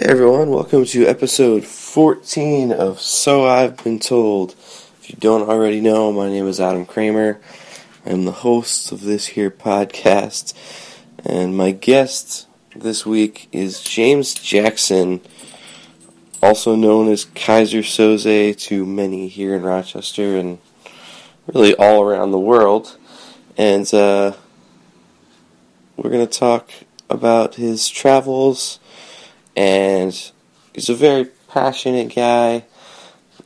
Hey everyone, welcome to episode 14 of So I've Been Told. If you don't already know, my name is Adam Kramer. I'm the host of this here podcast, and my guest this week is James Jackson, also known as Kaiser Solzie to many here in Rochester and really all around the world. And uh, we're going to talk about his travels and he's a very passionate guy,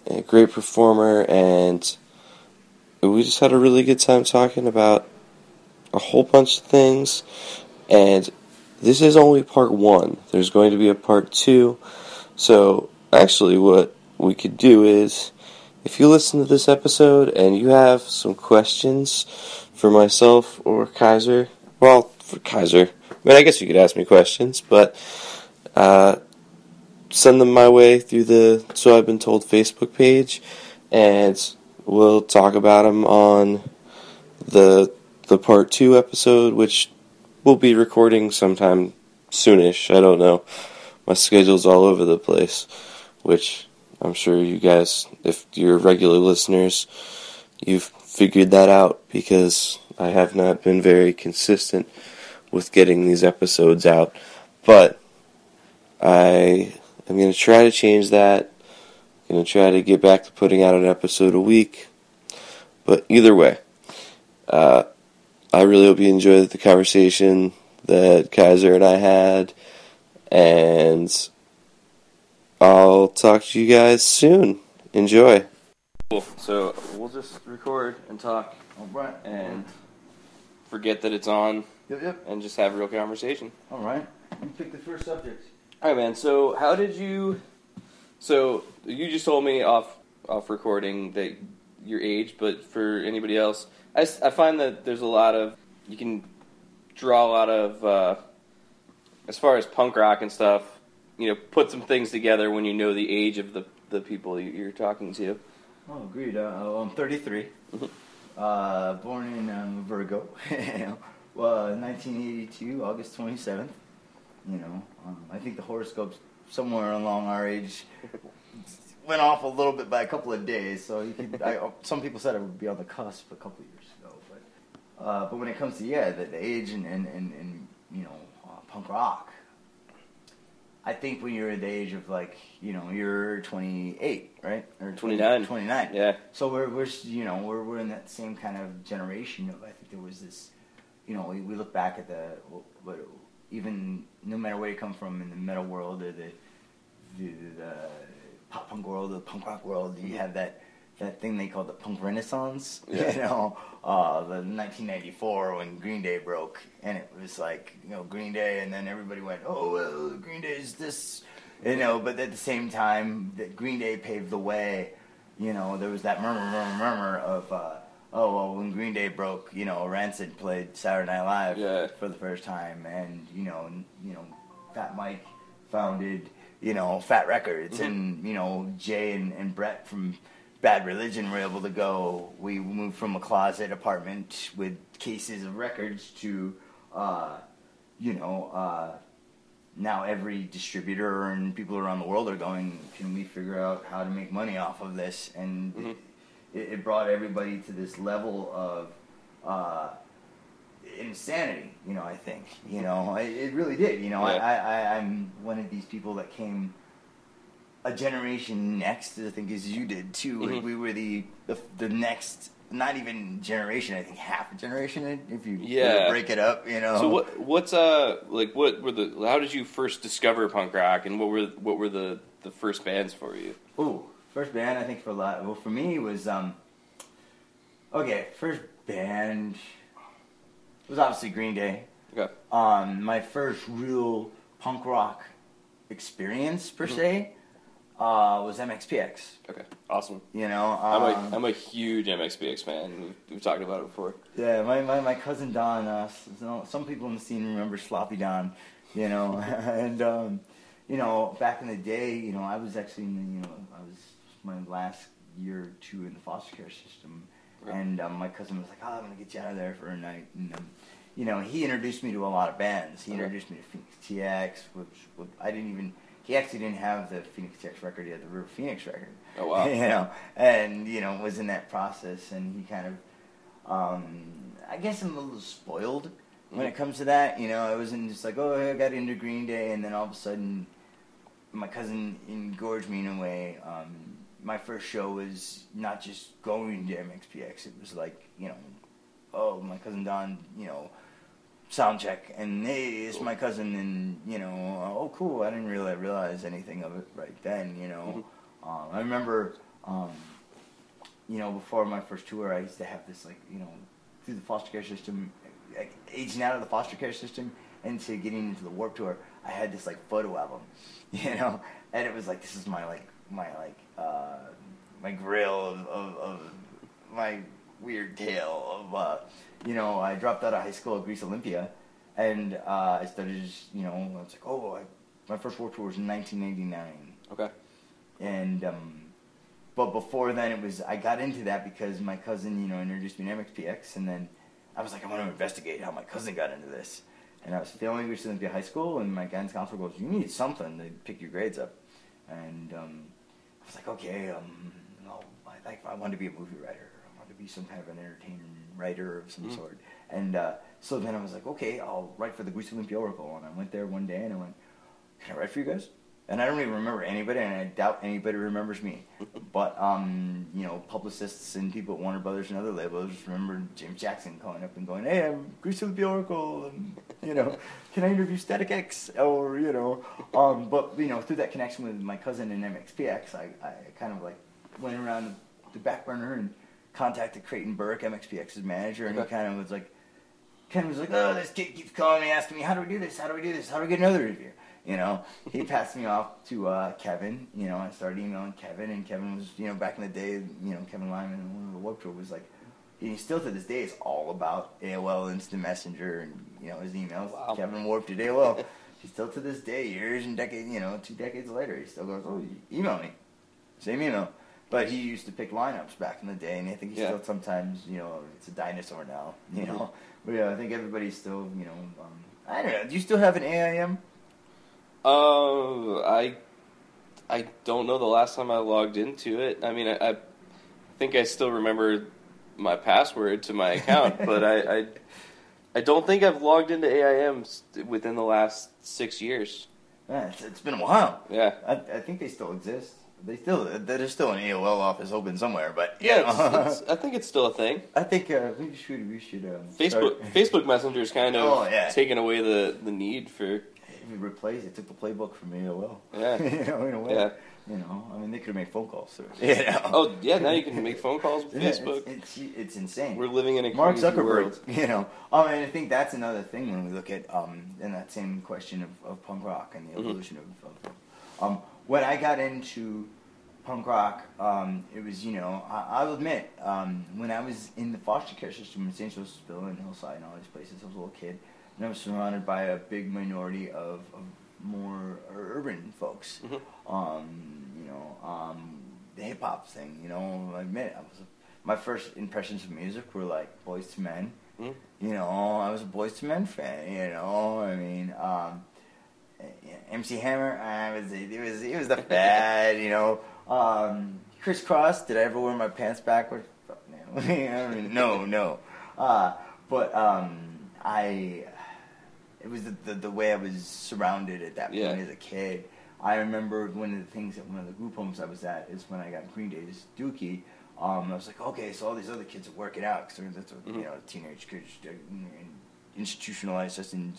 a great performer, and we just had a really good time talking about a whole bunch of things. And this is only part one. There's going to be a part two. So, actually, what we could do is if you listen to this episode and you have some questions for myself or Kaiser, well, for Kaiser, I mean, I guess you could ask me questions, but uh, send them my way through the So I've Been Told Facebook page, and we'll talk about them on the the part two episode, which we'll be recording sometime soonish. I don't know. My schedule's all over the place, which I'm sure you guys, if you're regular listeners, you've figured that out because I have not been very consistent with getting these episodes out. But I am going to try to change that. I'm going to try to get back to putting out an episode a week. But either way, uh, I really hope you enjoyed the conversation that Kaiser and I had. And I'll talk to you guys soon. Enjoy. Cool. So we'll just record and talk All right. and forget that it's on Yep, yep. and just have a real conversation. All right. You pick the first subject. All right, man. So, how did you? So, you just told me off off recording that your age, but for anybody else, I find that there's a lot of you can draw a lot of uh, as far as punk rock and stuff. You know, put some things together when you know the age of the the people you- you're talking to. Oh, agreed. Uh, well, I'm 33. Mhm. Uh, born in um, Virgo. well, 1982, August 27th. You know, um, I think the horoscopes somewhere along our age went off a little bit by a couple of days. So you could, I, some people said it would be on the cusp a couple of years ago. But uh, but when it comes to yeah, the, the age and, and, and, and you know uh, punk rock, I think when you're at the age of like you know you're 28, right? Or 29. 29. Yeah. So we're we're you know we're we're in that same kind of generation of I think there was this, you know we, we look back at the what even no matter where you come from in the metal world or the the, the pop punk world or the punk rock world, you have that that thing they call the punk renaissance. Yeah. You know, uh, the 1994 when Green Day broke, and it was like you know Green Day, and then everybody went, oh well, Green Day is this, you know. But at the same time, that Green Day paved the way. You know, there was that murmur, murmur, murmur of. Uh, Oh well, when Green Day broke, you know, Rancid played Saturday Night Live Yeah. for the first time, and you know, you know, Fat Mike founded, you know, Fat Records, Mhm. and you know, Jay and, and Brett from Bad Religion were able to go. We moved from a closet apartment with cases of records to, uh, you know, uh, now every distributor and people around the world are going. Can we figure out how to make money off of this? And Mhm. It, it brought everybody to this level of. Uh, insanity. You know, I think you know it, it really did. You know, Yeah. I, I I'm one of these people that came a generation next. I think as you did too. Mhm. We were the, the the next. Not even generation. I think half a generation. If you Yeah. break it up, you know. So what what's uh like what were the how did you first discover punk rock and what were what were the the first bands for you? Ooh, first band I think for a lot. Well, for me was um. Okay, first band was obviously Green Day. Okay. Um, my first real punk rock experience per Mhm. se uh, was MXPX. Okay. Awesome. You know, I'm um, a I'm a huge MXPX fan. We've, we've talked about it before. yeah. My, my, my cousin Don. Uh, some- some people in the scene remember Sloppy Don. You know, and um, you know, back in the day, you know, I was actually in the, you know, I was my last year or two in the foster care system, Right. and um, my cousin was like, "Oh, I'm gonna get you out of there for a night," and um, you know, he introduced me to a lot of bands. He introduced me to Phoenix TX, which, which I didn't even he actually didn't have the Phoenix TX record; he had the River Phoenix record. Oh, wow. you know, and you know was in that process, and he kind of, um, I guess I'm a little spoiled when it comes to that. You know, I wasn't just like, oh, I got into Green Day, and then all of a sudden, my cousin engorged me in a way. Um, my first show was not just going to MXPX; it was like, you know, oh, my cousin Don, you know, sound check, and hey, it's my cousin, and you know, oh, cool. I didn't really realize anything of it right then. You know, um, I remember, um, you know, before my first tour, I used to have this like, you know, through the foster care system, like, aging out of the foster care system into getting into the Warped Tour. I had this like photo album, you know, and it was like this is my like my like uh, my grill of, of, of my weird tale of uh, you know I dropped out of high school at Greece Olympia, and uh, I started just you know I was like oh I, my first world Tour was in 1989 Okay. and um, but before then it was I got into that because my cousin you know introduced me to MXPX and then I was like I want to investigate how my cousin got into this. And I was failing Greece Olympia High School and my guidance counselor goes you need something to pick your grades up. And um, I was like okay um, no, I like I wanted to be a movie writer I wanted to be some kind of an entertainer writer of some Mhm. sort and uh, so then I was like okay I'll write for the Greece Olympia Oracle and I went there one day and I went can I write for you guys? And I don't even remember anybody, and I doubt anybody remembers me. But um, you know, publicists and people at Warner Brothers and other labels remember James Jackson calling up and going, "Hey, I'm Greece with the Oracle, and you know, can I interview Static X?" Or you know, um, but you know, through that connection with my cousin in MXPX, I, I kind of like went around the back burner and contacted Creighton Burke, MXPX's manager, and he kind of was like, kind of was like, oh, this kid keeps calling me, asking me, how do we do this? How do we do this? How do we get another review? You know, he passed me off to uh, Kevin. You know, I started emailing Kevin, and Kevin was, you know, back in the day, you know, Kevin Lyman, one of the Warped Tour was like, he still to this day is all about AOL Instant Messenger and you know his emails. Wow. Kevin Warped at AOL. he still to this day, years and decades, you know, two decades later, he still goes, oh, email me, same email. But he used to pick lineups back in the day, and I think he Yeah. still sometimes, you know, it's a dinosaur now, you know. But yeah, I think everybody's still, you know, um, I don't know. Do you still have an AIM? Uh, I I don't know the last time I logged into it. I mean, I, I think I still remember my password to my account, but I, I I don't think I've logged into AIM within the last six years. Yeah, it's, it's been a while. Yeah. I, I think they still exist. They still there's still an AOL office open somewhere, but Yeah, it's, it's, I think it's still a thing. I think uh, we should we should um, Facebook start- Facebook Messenger's kind of Oh, yeah. taken away the, the need for we replaced it. Took the playbook from AOL. Yeah. you know, in a way. Yeah. You know, I mean, they could have made phone calls. You know. oh yeah now you can make phone calls with Yeah, Facebook. It's, it's, it's insane. We're living in a Mark crazy Zuckerberg, world. you know. Um, and I think that's another thing when we look at um, in that same question of, of punk rock and the Mhm. evolution of, of, um, when I got into punk rock, um, it was you know I, I'll admit um, when I was in the foster care system in St. Joseph's Villa and Hillside and all these places, I was a little kid, and I was surrounded by a big minority of, of more urban folks. Mhm. Um, you know, um, the hip hop thing. You know, I admit I was. my first impressions of music were like Boyz II Men. Mhm. You know, I was a Boyz II Men fan. You know, I mean, um, MC Hammer. I was. It was. It was the fad. You know, um, Kris Kross. Did I ever wear my pants backwards? No. No, no. Uh, but um, I. It was the, the the way I was surrounded at that point Yeah. as a kid. I remember one of the things at one of the group homes I was at is when I got Green Day's Dookie. Um, I was like, okay, so all these other kids are working out because that's what Mhm. you know teenage kids uh, in- institutionalized just in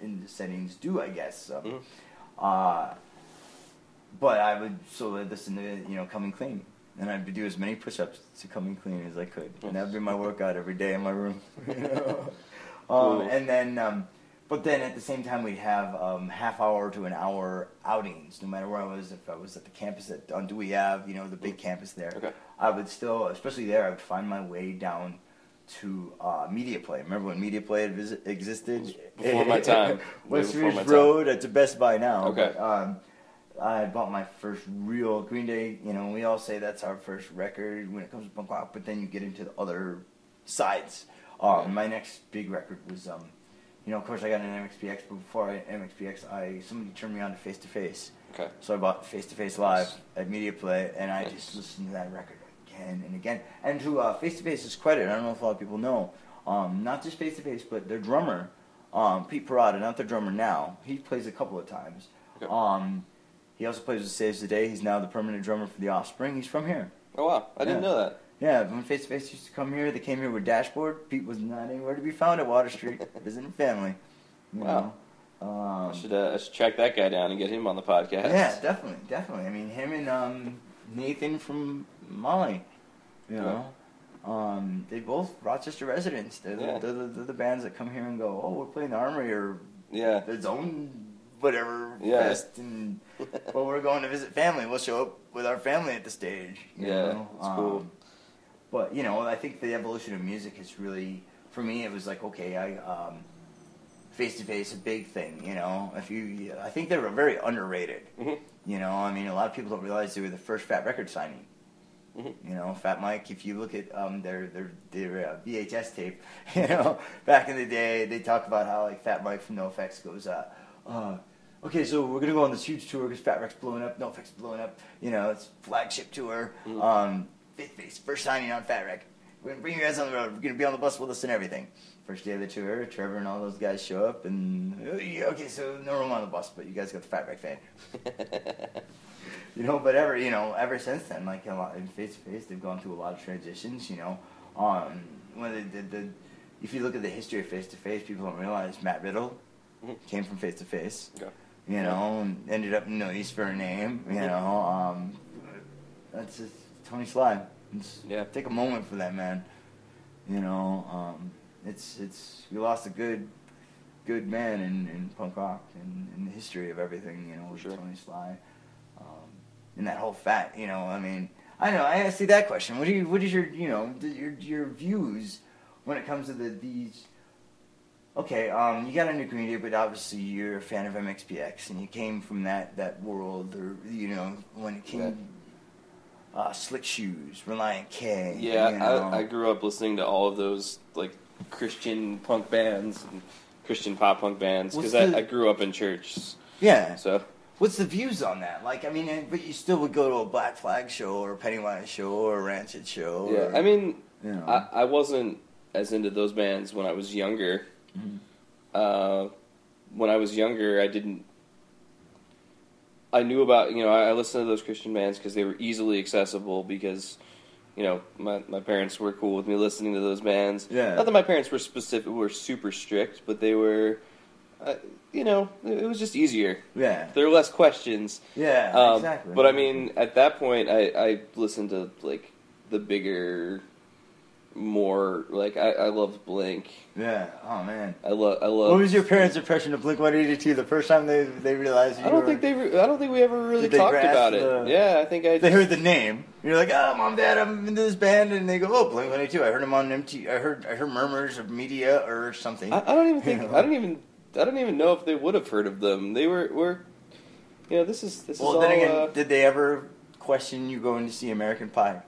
in the settings do, I guess. So, Mhm. uh, but I would so I'd listen to you know Coming Clean, and I'd do as many push-ups to Coming Clean as I could, and that'd be my workout every day in my room. you know? um, Cool. And then, um, but then at the same time, we'd have um, half hour to an hour outings, no matter where I was. If I was at the campus at on Dewey Ave, you know, the big campus there, Okay. I would still, especially there, I would find my way down to uh, Media Play. Remember when Media Play visit, existed? Before my time. West Ridge. Road. It's a Best Buy now. Okay. But, um, I bought my first real Green Day. You know, we all say that's our first record when it comes to punk rock, but then you get into the other sides. Um, Yeah. My next big record was, um, you know, of course I got an MXPX, but before I MXPX, I somebody turned me on to Face to Face, Okay. So I bought Face to Face Live at Media Play, and I just listened to that record again and again. And to uh, Face to Face's credit, I don't know if a lot of people know, um, not just Face to Face, but their drummer, um, Pete Parada, not the drummer now. He plays a couple of times. Okay. Um, he also plays with Saves the Day. He's now the permanent drummer for The Offspring. He's from here. Oh wow, I didn't know that. Yeah, when Face to Face used to come here, they came here with Dashboard. Pete was not anywhere to be found at Water Street, visiting family. You Wow. know? Um, I should uh, I should track that guy down and get him on the podcast. Yeah, definitely, definitely. I mean, him and um, Nathan from Molly, you know, um, they both Rochester residents. They're, the- Yeah. they're, the, they're the bands that come here and go, oh, we're playing the Armory or Yeah. the Zone, whatever Yeah. fest, and well, we're going to visit family. We'll show up with our family at the stage. you Yeah, know? it's cool. But you know, I think the evolution of music is really, for me, it was like, okay, I. Um, Face to face, a big thing, you know. If you, I think they were very underrated. Mhm. You know, I mean, a lot of people don't realize they were the first Fat record signing. Mhm. You know, Fat Mike. If you look at um, their their their uh, VHS tape, you know, back in the day, they talk about how like Fat Mike from NoFX goes, uh, uh, okay, so we're gonna go on this huge tour because Fat Wreck's blowing up, NoFX is blowing up. You know, it's flagship tour. Mhm. Um, first signing on Fat Wreck. We're gonna bring you guys on the road. We're gonna be on the bus with us and everything. First day of the tour, Trevor and all those guys show up, and uh, okay, so no room on the bus, but you guys got the Fat Wreck fan. You know, but ever you know, ever since then, like a lot in face to face, they've gone through a lot of transitions. You know, um, when they did the, if you look at the history of face to face, people don't realize Matt Riddle Mhm. came from face to face. You know, and ended up in Use for a Name. You Mhm. know, um, that's just Tony Sly. Yeah. Take a moment for that man. You know, um, it's it's we lost a good good man in, in punk rock and in the history of everything. You know, with Sure. Tony Sly, um, and that whole fat. You know, I mean, I know I asked you that question. What do you what is your you know your your views when it comes to the these? Okay, um, you got into Green Day, but obviously you're a fan of MXPX, and you came from that that world, or you know, when it came. Uh, Slick Shoes, Relient K. Yeah, you know. I, I grew up listening to all of those like Christian punk bands and Christian pop punk bands because I, I grew up in church. yeah. So What's the views on that? Like, I mean, eh, but you still would go to a Black Flag show or a Pennywise show or a Rancid show. yeah, or, I mean, you know. I, I wasn't as into those bands when I was younger. Mhm. Uh, when I was younger, I didn't. I knew about you know I, I listened to those Christian bands because they were easily accessible because you know my my parents were cool with me listening to those bands. Yeah. Not that my parents were specific were super strict, but they were. Uh, you know, it, it was just easier. yeah, There were less questions. yeah, Um, exactly. But I mean, at that point, I, I listened to like the bigger, more like I, I loved Blink. yeah. Oh man, I love I love. what was your parents' impression of Blink One Eighty Two the first time they they realized? You I don't were- think they. Re- I don't think we ever really talked grasp about it. yeah, I think I. They heard the name. You're like, oh, mom, dad, I'm into this band, and they go, oh, Blink One Eighty Two. I heard them on MT. I heard I heard murmurs of media or something. I, I don't even think. I don't even. I don't even know if they would have heard of them. They were. were you know, this is this well, is then all. again, uh, did they ever question you going to see American Pie?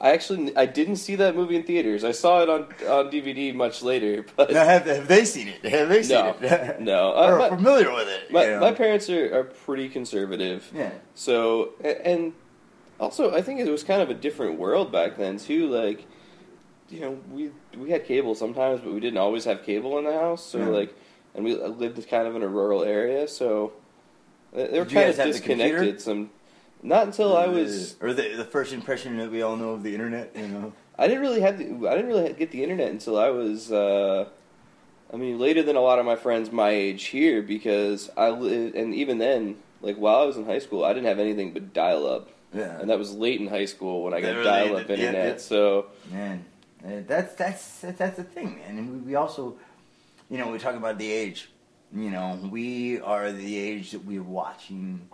I actually I didn't see that movie in theaters. I saw it on on DVD much later, but Now, have, have they seen it? Have they seen no, it? no. Uh, my, familiar with it? my, you know? my parents are, are pretty conservative. Yeah. So and also I think it was kind of a different world back then too. Like you know we we had cable sometimes, but we didn't always have cable in the house. So Yeah. like and we lived kind of in a rural area, so they were kind of disconnected. Some not until I was or the the first impression that we all know of the internet. You know. I didn't really have the, I didn't really get the internet until I was uh, I mean later than a lot of my friends my age here because I li- and even then like while I was in high school I didn't have anything but dial up. Yeah. And that was late in high school when I got dial up internet. yeah. So Man, uh, that's that's that's the thing, man. And we, we also, you know, we talk about the age. You know, we are the age that we're watching.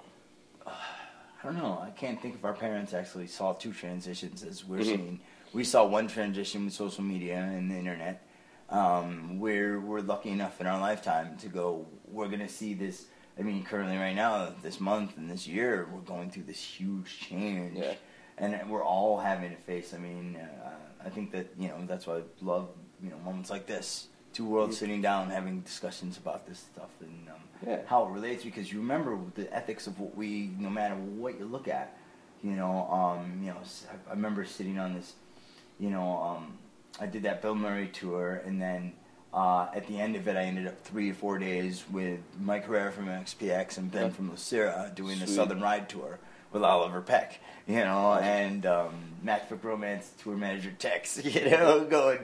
I don't know. I can't think if our parents actually saw two transitions as we're Mhm. seeing. We saw one transition with social media and the internet. Um, we're we're lucky enough in our lifetime to go. We're gonna see this. I mean, currently, right now, this month and this year, we're going through this huge change Yeah. and we're all having to face. I mean, uh, I think that you know that's why I love you know moments like this two worlds sitting down having discussions about this stuff and um, Yeah. how it relates because you remember the ethics of what we no matter what you look at you know um, you know I remember sitting on this you know um, I did that Bill Murray tour and then uh, at the end of it I ended up three or four days with Mike Herrera from XPX and Ben Yeah. from Lucero doing the Southern Ride tour with Oliver Peck you know and um, Matchbook Romance tour manager Tex you know going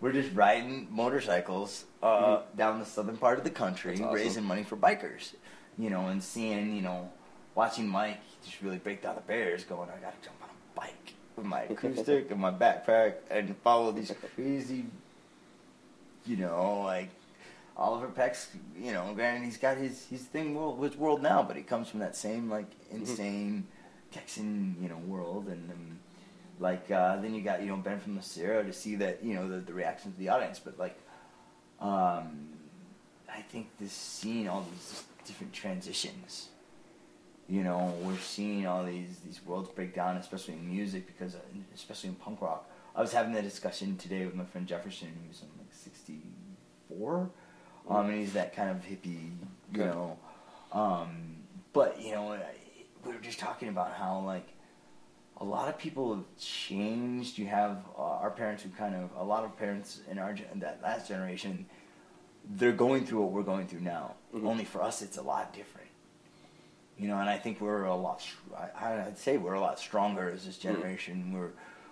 we're just riding motorcycles uh, down the southern part of the country, Mm-hmm. Awesome. raising money for bikers. You know, and seeing, you know, watching Mike just really break down the barriers, going, I gotta jump on a bike with my acoustic and my backpack and follow these crazy, you know, like Oliver Peck's, you know, granted he's got his his thing world his world now, but he comes from that same like insane Texan, you know, world and um, like uh, then you got you know Ben from the Sierra to see that you know the, the reaction of the audience, but like um, I think this scene, all these different transitions. You know, we're seeing all these these worlds break down, especially in music, because especially in punk rock. I was having that discussion today with my friend Jefferson, who's um, like sixty four, um, and he's that kind of hippie, you know. Um, but you know, we were just talking about how like a lot of people have changed. You have uh, our parents who kind of a lot of parents in our gen- that last generation, they're going through what we're going through now. Mhm. Only for us, it's a lot different. You know, and I think we're a lot. I, I'd say we're a lot stronger as this generation. We're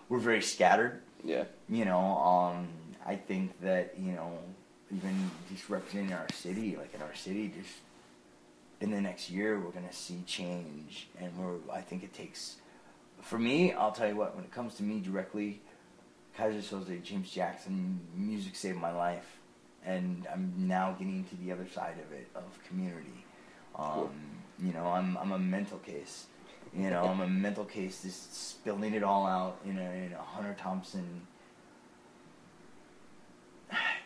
we're very scattered. Yeah. You know, um, I think that you know, even just representing our city, like in our city, just in the next year, we're gonna see change, and we're. I think it takes. For me, I'll tell you what. When it comes to me directly, Kaiser Solzie, James Jackson, music saved my life, and I'm now getting to the other side of it of community. Um, Cool. You know, I'm I'm a mental case. You know, I'm a mental case, just spilling it all out in a, in a Hunter Thompson.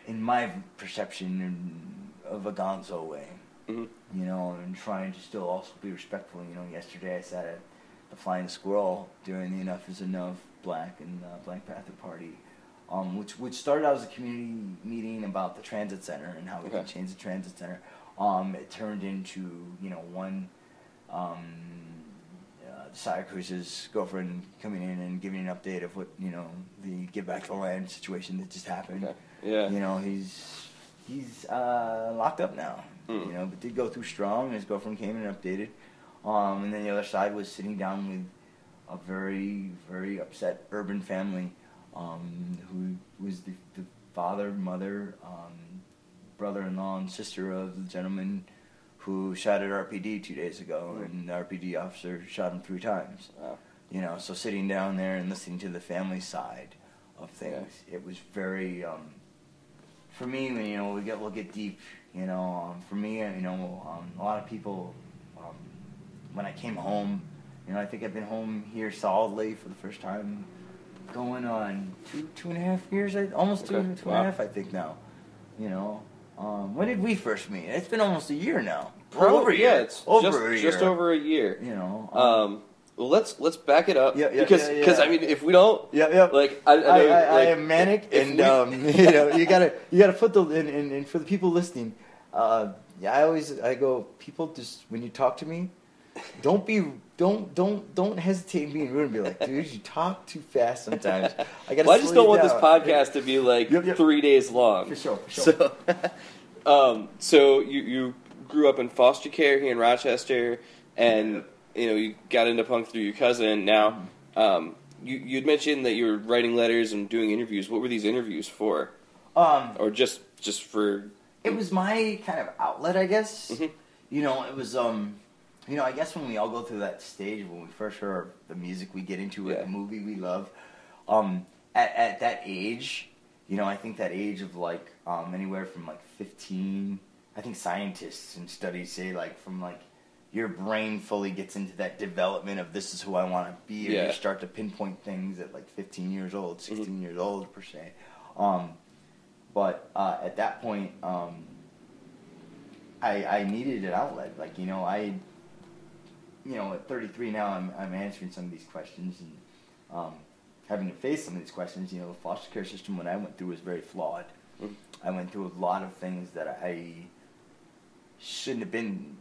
In my perception of a Gonzo way, hmm you know, and trying to still also be respectful. You know, yesterday I sat at the Flying Squirrel during the Enough Is Enough Black and uh, Black Panther Party, um, which which started out as a community meeting about the transit center and how we can Okay. change the transit center. Um, it turned into you know one. Um, uh, Syracuse's girlfriend coming in and giving an update of what you know the give back to the land situation that just happened. Okay. Yeah. You know, he's he's uh, locked up now. Mm. You know, but did go through strong. and His girlfriend came in and updated. Um, and then the other side was sitting down with a very very upset urban family, um, who was the, the father, mother, um, brother-in-law, and sister of the gentleman who shot at RPD two days ago, Mm. and the RPD officer shot him three times. Wow. You know, so sitting down there and listening to the family side of things, it was very. Um, for me, when, you know, we get we'll get deep. You know, um, for me, you know, um, a lot of people. Um, when I came home, you know, I think I've been home here solidly for the first time, going on two two and a half years. I, almost two, Okay. two and a half, Wow. I think now. You know, um, when did we first meet? It's been almost a year now. Probably- over a year. Yeah, it's over just, a year. just over a year. You know. Um, well, let's let's back it up Yeah, yeah, because because yeah. I mean, if we don't yeah, yeah. like, I, I, I, know, I, I like, am manic, if and um, you know, you gotta you gotta put the and, and, and for the people listening, uh, yeah, I always I go people just when you talk to me, don't be don't don't don't hesitate in being rude and be like, dude, you talk too fast sometimes. I gotta. well, I just don't want this podcast to be like Yep, yep. three days long. For sure, for sure. So, um, so you you grew up in foster care here in Rochester, and you know you got into punk through your cousin. Now, Mm-hmm. um, you you'd mentioned that you were writing letters and doing interviews. What were these interviews for, Um, or just just for? it was my kind of outlet, I guess. Mhm. You know, it was um, you know, I guess when we all go through that stage when we first hear the music we get into it, Yeah. the movie we love, um, at at that age, you know, I think that age of like um, anywhere from like fifteen. I think scientists and studies say like from like your brain fully gets into that development of this is who I want to be, or Yeah. you start to pinpoint things at like 15 years old, Mm-hmm. 16 years old per se. Um, but uh, at that point, um, I, I needed an outlet. Like you know, I, you know, at 33 now, I'm I'm answering some of these questions and um, having to face some of these questions. You know, the foster care system when I went through was very flawed. Mhm. I went through a lot of things that I shouldn't have been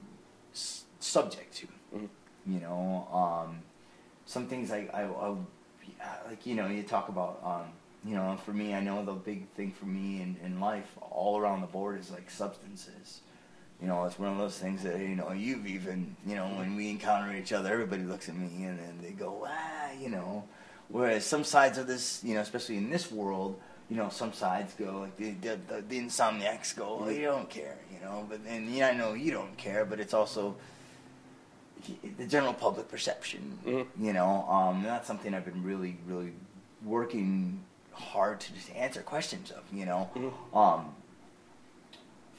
s- subject to. Mhm. You know, um, some things I, I, I, like, you know, you talk about, um, you know, for me, I know the big thing for me in, in life all around the board is like substances. You know, it's one of those things that, you know, you've even, you know, when we encounter each other, everybody looks at me and then they go, ah, you know. Whereas some sides of this, you know, especially in this world, you know, some sides go, like the, the, the, the insomniacs go, well, you don't care, you know. But then, yeah, I know you don't care, but it's also the general public perception, Mhm. you know. Um, that's something I've been really, really working hard to just answer questions of, you know. Mhm. Um,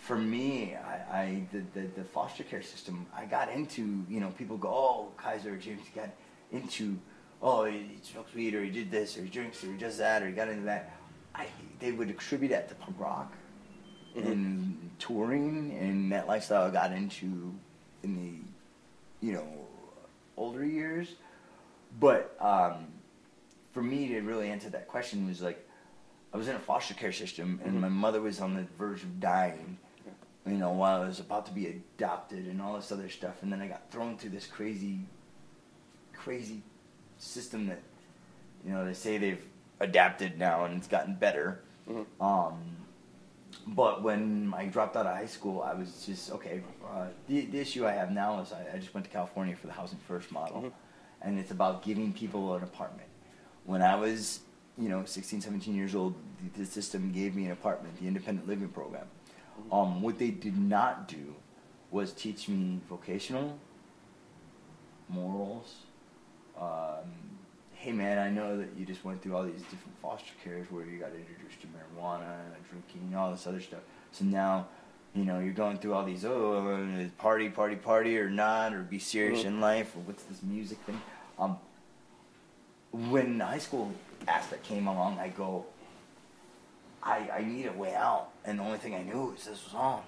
for me, I, I the, the, the foster care system, I got into, you know, people go, oh, Kaiser James got into, oh, he, he smokes weed, or he did this, or he drinks, or he does that, or he got into that. I, they would attribute that to punk rock Mhm. and touring and that lifestyle I got into in the, you know, older years. But um, for me to really answer that question was like, I was in a foster care system, and Mhm. my mother was on the verge of dying. You know, while I was about to be adopted and all this other stuff, and then I got thrown through this crazy, crazy system that, you know, they say they've adapted now and it's gotten better. Mhm. Um, but when I dropped out of high school, I was just okay. Uh, the, the issue I have now is I, I just went to California for the Housing First model, Mhm. and it's about giving people an apartment. When I was, you know, 16, 17 years old, the, the system gave me an apartment, the independent living program. Um, what they did not do was teach me vocational, morals. Um, hey man, I know that you just went through all these different foster cares where you got introduced to marijuana, and drinking, and all this other stuff. So now, you know, you're going through all these, oh, uh, party, party, party, or not, or be serious Mhm. in life, or what's this music thing. Um, when the high school aspect came along, I go, I, I need a way out. And the only thing I knew was the songs.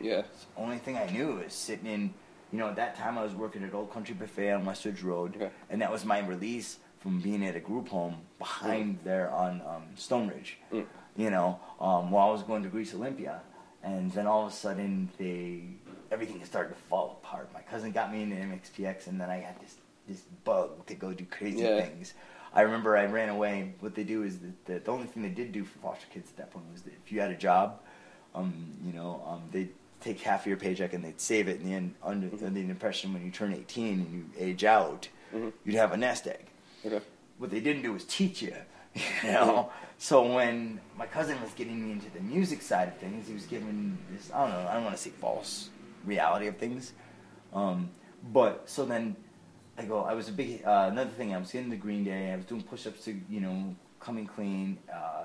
Yeah. The only thing I knew was sitting in, you know, at that time I was working at Old Country Buffet on Westridge Road, Okay. and that was my release from being at a group home behind there on um, Stone Ridge. Mm. You know, um, while I was going to Greece Olympia, and then all of a sudden they everything started to fall apart. My cousin got me into MXPX, and then I had this this bug to go do crazy Yeah. things. I remember I ran away. What they do is that the, the only thing they did do for foster kids at that point was that if you had a job, um, you know, um, they'd take half of your paycheck and they'd save it, and then under, Mhm. under the impression when you turn 18 and you age out, Mhm. you'd have a nest egg. Okay. What they didn't do was teach you, you know. so when my cousin was getting me into the music side of things, he was giving this I don't know, I don't want to say false reality of things, um, but so then I go. I was a big uh, another thing. I was getting the Green Day. I was doing push-ups to you know coming clean. Uh,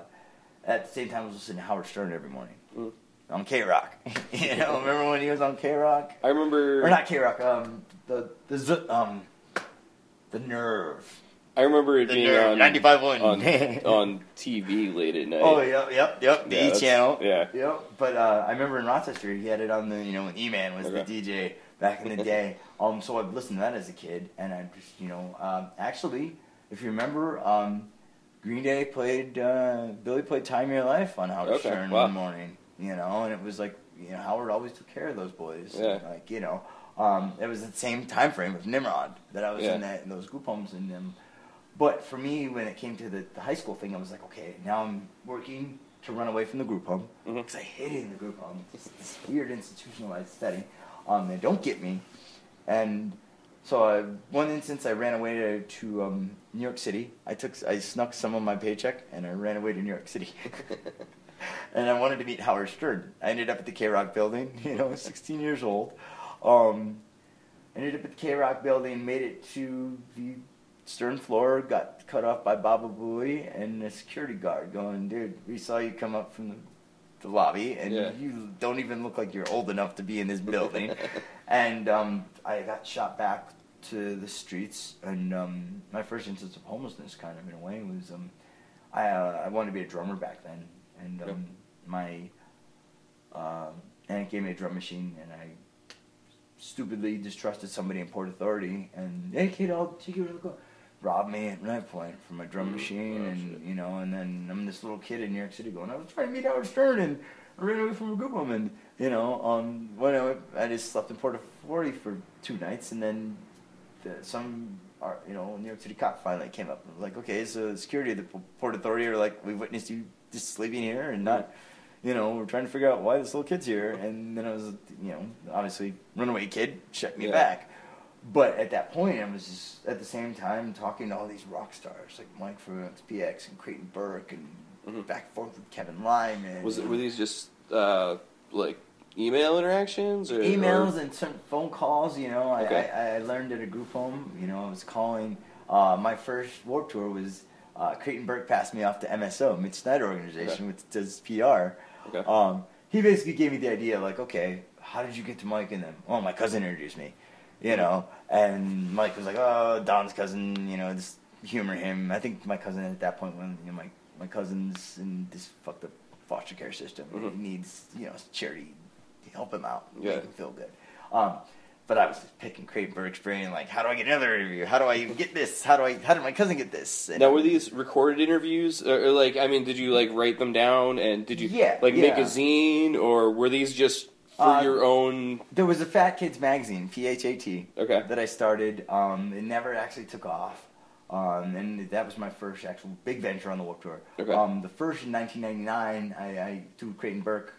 at the same time, I was listening to Howard Stern every morning Mhm. on K Rock. you know, remember when he was on K Rock? I remember. Or not K Rock. Um, the the Z- um, the Nerve. I remember it The being Nerve, on 95.1. on on TV late at night. Oh yep, yep, yep. The Yeah, E channel. yeah. Yep. But uh, I remember in Rochester, he had it on the you know when E Man was Okay. the DJ back in the day. um, so I've listened to that as a kid, and I just you know um, actually, if you remember, um, Green Day played uh, Billy played "Time of Your Life" on Howard Okay, Stern wow. one morning. You know, and it was like you know Howard always took care of those boys. Yeah. Like you know. Um, it was the same time frame of Nimrod that I was Yeah. in that in those group homes in them. but for me, when it came to the, the high school thing, I was like, okay, now I'm working to run away from the group home because I hated the group home. It's just this weird institutionalized setting. Um, they don't get me, and so I, one instance I ran away to, to um, New York City. I took I snuck some of my paycheck and I ran away to New York City. and I wanted to meet Howard Stern. I ended up at the K Rock building. You know, 16 years old. Um, ended up at the K Rock building, made it to the stern floor, got cut off by Baba Booey and a security guard going, dude, we saw you come up from the, the lobby and Yeah. you don't even look like you're old enough to be in this building. and um, I got shot back to the streets and um, my first instance of homelessness kind of in a way was um, I, uh, I wanted to be a drummer back then and um, Yep. my um, aunt gave me a drum machine and I stupidly distrusted somebody in Port Authority and hey kid I'll take you to the club. Robbed me at knife point from a drum Mm, machine, oh, and shit. you know, and then I'm this little kid in New York City going, I was trying to meet Howard Stern, and I ran away from a good woman, you know, um, when I, went, I just slept in Port Authority for two nights, and then the, some, are, you know, New York City cop finally came up and was like, okay, so the security of the Port Authority are like, we witnessed you just sleeping here and not. You know, we're trying to figure out why this little kid's here, and then I was, you know, obviously runaway kid, check me Yeah. back. But at that point, I was just at the same time talking to all these rock stars like Mike from XPX and Creighton Burke and Mhm. back and forth with Kevin Lyman. Was it were these just uh, like email interactions or emails or- and some phone calls? You know, I, Okay. I, I learned at a group home. You know, I was calling. Uh, my first Warped Tour was uh, Creighton Burke passed me off to MSO, Mitch Schneider Organization, Okay. which does PR. Okay. Um, he basically gave me the idea, like, okay, how did you get to Mike and them? Oh, my cousin introduced me, you know. And Mike was like, oh, Don's cousin, you know, just humor him. I think my cousin at that point, when you know, my my cousin's in this fucked up foster care system, he needs you know charity to help him out, Yeah. make him feel good. Um, but I was just picking Burke's brain, like, how do I get another interview? How do I even get this? How do I? How did my cousin get this? And Now, were these recorded interviews, or, or, like, I mean, did you like write them down, and did you Yeah, like make a zine, or were these just for Uh, your own? There was a Fat Kids magazine, PHAT, Okay. that I started. Um, it never actually took off. Um, and that was my first actual big venture on the Warped Tour. Okay. Um, the first in 1999, I, I through Creighton Burke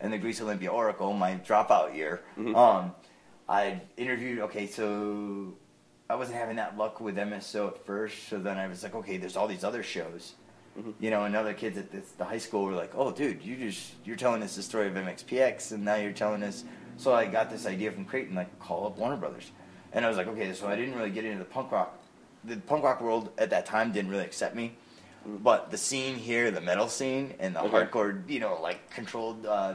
and the Greece Olympia Oracle, my dropout year. Mhm. Um, I interviewed. Okay, so I wasn't having that luck with MSO at first. So then I was like, okay, there's all these other shows. Mhm. You know, and other kids at this, the high school were like, "Oh, dude, you just you're telling us the story of MXPX, and now you're telling us." So I got this idea from Creighton, like call up Warner Brothers, and I was like, okay, so I didn't really get into the punk rock. The punk rock world at that time didn't really accept me, but the scene here, the metal scene, and the Okay. hardcore, you know, like controlled. Uh,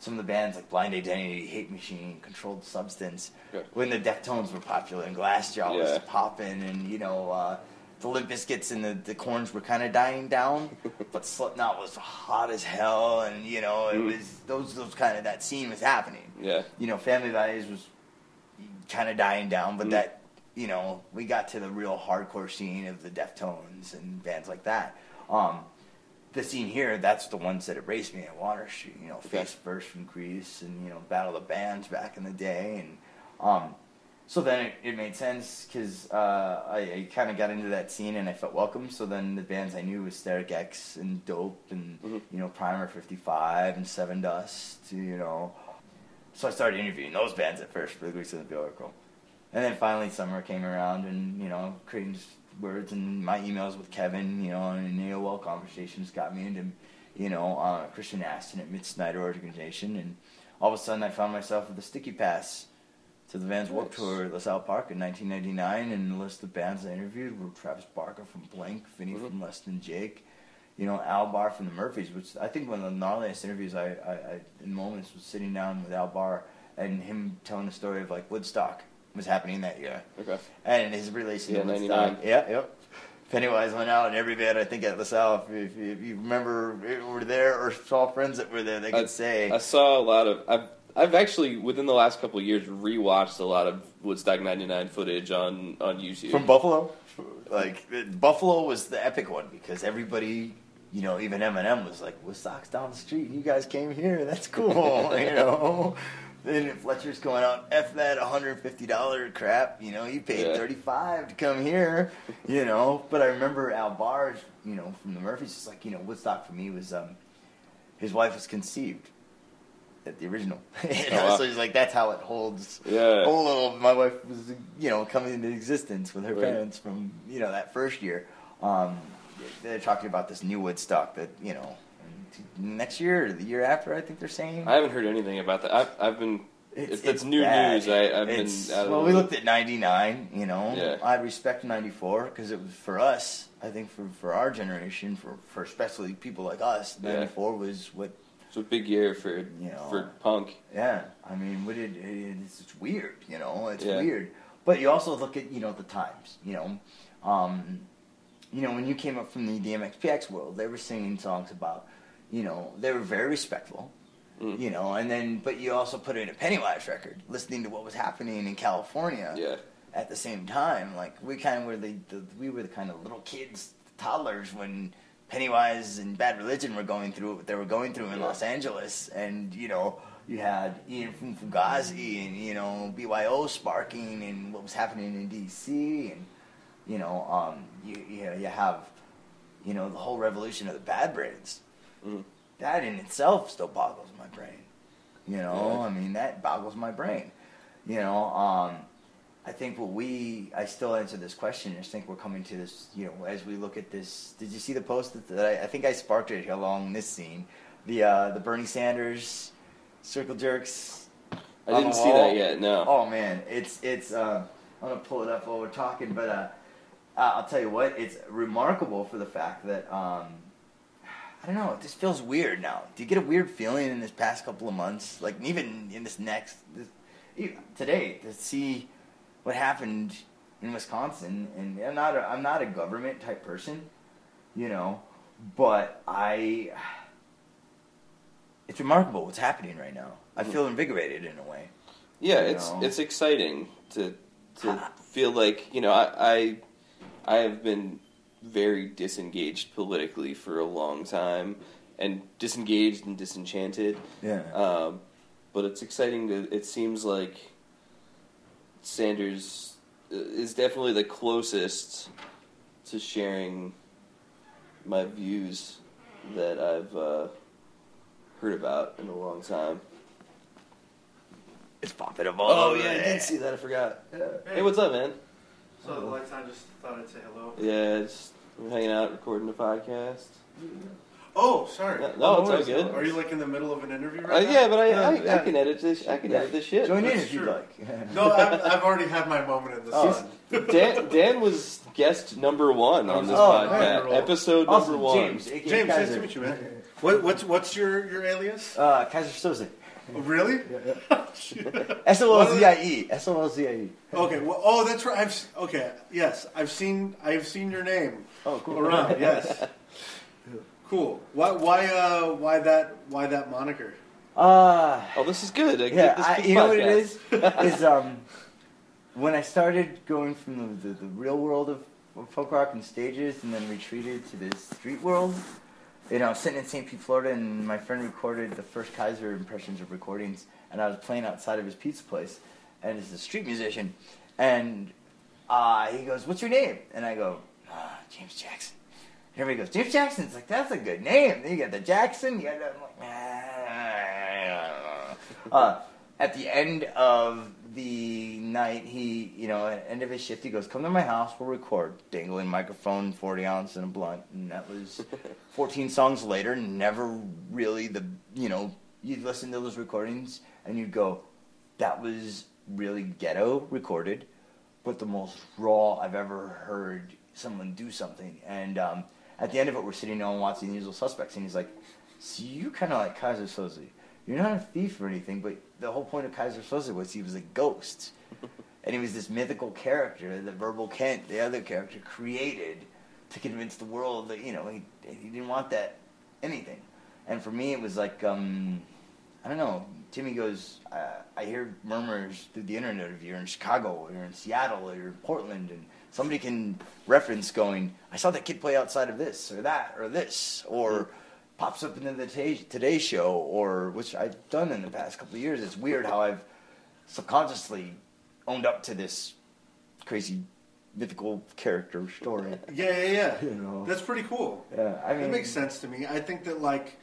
some of the bands like Blind Identity, Hate Machine, Controlled Substance, when the Deftones were popular and Glassjaw was Yeah. popping, and you know uh, the Limp Bizkits and the, the Korns were kind of dying down, but Slipknot was hot as hell, and you know it Mm. was those those kind of that scene was happening. Yeah. You know, Family Values was kind of dying down, but Mm. that you know we got to the real hardcore scene of the Deftones and bands like that. Um, the scene here, that's the ones that erased me at Water Street. You know, Okay. Face First from Greece and, you know, Battle of the Bands back in the day. And um, so then it, it made sense because uh, I, I kind of got into that scene and I felt welcome. So then the bands I knew was Static X and Dope and, Mhm. you know, Primer 55 and Sevendust, you know. So I started interviewing those bands at first for the Greece of the Oracle. And then finally summer came around and, you know, creating words and my emails with Kevin, you know, and AOL conversations got me into, you know, uh, Christian Aston at Mitch Schneider Organization. And all of a sudden I found myself with a sticky pass to the Vans Warped. Tour at LaSalle Park in 1999. And the list of bands I interviewed were Travis Barker from Blink, Vinny Mhm. from Less Than Jake, you know, Al Barr from the Murphys, which I think one of the gnarliest interviews I, I, I in moments was sitting down with Al Barr and him telling the story of like Woodstock was happening that year Okay. and his relation Yeah, to 99. Woodstock. Yeah, yep. Pennywise went out, and every band I think at LaSalle, if you, if you remember, were there or saw friends that were there, they could I- say, I saw a lot of. I've I've actually within the last couple of years rewatched a lot of Woodstock '99 footage on on YouTube. from Buffalo. Like Buffalo was the epic one because everybody, you know, even Eminem was like, "Woodstock's down the street. You guys came here. That's cool." you know. Then Fletcher's going out, F that $150 crap, you know, you paid Yeah. 35 to come here, you know. But I remember Al Barr, you know, from the Murphys, just like, you know, Woodstock for me was, um, his wife was conceived at the original. you know, Oh, wow. So he's like, that's how it holds. Yeah. Whole little, my wife was, you know, coming into existence with her Right. parents from, you know, that first year. Um, they're talking about this new Woodstock that, you know, next year or the year after, I think they're saying. I haven't heard anything about that. I've I've been. if it's new bad. news, I, I've It's- been. Well, we looked at '99. You know, Yeah. I respect '94 because it was for us. I think for for our generation, for for especially people like us, Yeah. '94 was what. It's a big year for You know. for punk. Yeah, I mean, what it, it it's, it's weird. You know, it's Yeah. weird. But you also look at you know the times. You know, um, you know when you came up from the DMXPX world, they were singing songs about. You know, they were very respectful. Mm. You know, and then but you also put in a Pennywise record, listening to what was happening in California Yeah. at the same time, like we kind of were the, the we were the kind of little kids, toddlers when Pennywise and Bad Religion were going through what they were going through in Yeah. Los Angeles, and you know you had Ian from Fugazi and you know BYO sparking and what was happening in DC, and you know um, you you, know, you have you know the whole revolution of the Bad Brains. Mm. That in itself still boggles my brain. You know, Yeah. I mean that boggles my brain. You know, um, I think what we, I still answer this question. I just think we're coming to this, you know, as we look at this. Did you see the post that, that I, I think I sparked it along this scene? The uh, the Bernie Sanders circle jerks. I didn't see that yet. No. Oh man, it's it's. Uh, I'm gonna pull it up while we're talking, but uh, I'll tell you what, it's remarkable for the fact that um, I don't know. It just feels weird now. Do you get a weird feeling in this past couple of months, like even in this next this, today, to see what happened in Wisconsin? And I'm not a, I'm not a government type person, you know, but I. It's remarkable what's happening right now. I feel invigorated in a way. Yeah, it's know. it's exciting to to feel like you know I, I I have been very disengaged politically for a long time and disengaged and disenchanted. Yeah. Um, but it's exciting to. It seems like Sanders uh, is definitely the closest to sharing my views that I've uh, heard about in a long time. It's popping up all Oh yeah, I there. did see that. I forgot. Yeah. Hey, what's up, man? So the lights on, just thought I'd say hello. Yeah, just I'm hanging out, recording the podcast. Oh, sorry. No, no, it's all good. Are you like in the middle of an interview Uh, right now? yeah, but I, Yeah, I, yeah. I can edit this. I can Yeah. edit this shit. Join in if you'd like. No, I've, I've already had my moment in the Oh, season. Dan, Dan was guest number one on this Oh, podcast. man. Episode awesome, number one. James. James, nice to meet you, man. What, what's what's your, your alias? Uh, Kaiser Solzie. Oh, really? S O L Z I E. S O L Z I E. okay. Well, oh, that's right. I've okay. Yes, I've seen I've seen your name Oh, cool. around. Yes. Cool. Why why uh why that why that moniker? Uh, Oh, this is good. I yeah, this I, good you know what it podcast. is? is um, when I started going from the, the, the real world of, of folk rock and stages and then retreated to the street world, you know, I was sitting in St. Pete, Florida, and my friend recorded the first Kaiser impressions of recordings, and I was playing outside of his pizza place, and he's a street musician, and uh, he goes, "What's your name?" And I go, ah, "James Jackson." Everybody goes, Jeff Jackson." It's like that's a good name. Then you got the Jackson. You got the, I'm like, ah. uh, at the end of the night, he, you know, at the end of his shift, he goes, "Come to my house. We'll record." Dangling microphone, forty ounce, and a blunt, and that was fourteen songs later. Never really the, you know, you'd listen to those recordings and you'd go, "That was really ghetto recorded." but the most raw I've ever heard someone do something. And um, at the end of it, we're sitting down watching The Usual Suspects, and he's like, "So you kind of like Keyser Söze. You're not a thief or anything, but the whole point of Keyser Söze was he was a ghost, and he was this mythical character that Verbal Kint, the other character, created to convince the world that you know he he didn't want that anything. And for me, it was like." Um, I don't know. Timmy goes, uh, I hear murmurs through the internet of you're in Chicago or you're in Seattle or you're in Portland, and somebody can reference going, I saw that kid play outside of this or that or this, or mm-hmm. pops up in the Today, Show, or which I've done in the past couple of years. It's weird how I've subconsciously owned up to this crazy mythical character story. Yeah, yeah, yeah. You know. That's pretty cool. Yeah, I mean, That makes sense to me. I think that like,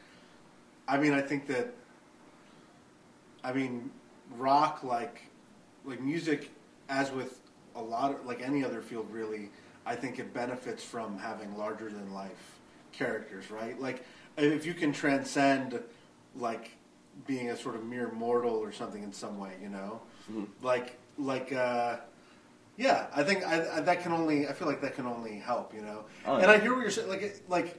I mean, I think that, I mean, rock like, like music, as with a lot of like any other field, really, I think it benefits from having larger than life characters, right? Like, if you can transcend, like, being a sort of mere mortal or something in some way, you know, like, like. uh yeah, I think I, I, that can only. I feel like that can only help, you know. Oh, and yeah. I hear what you're saying. Like, like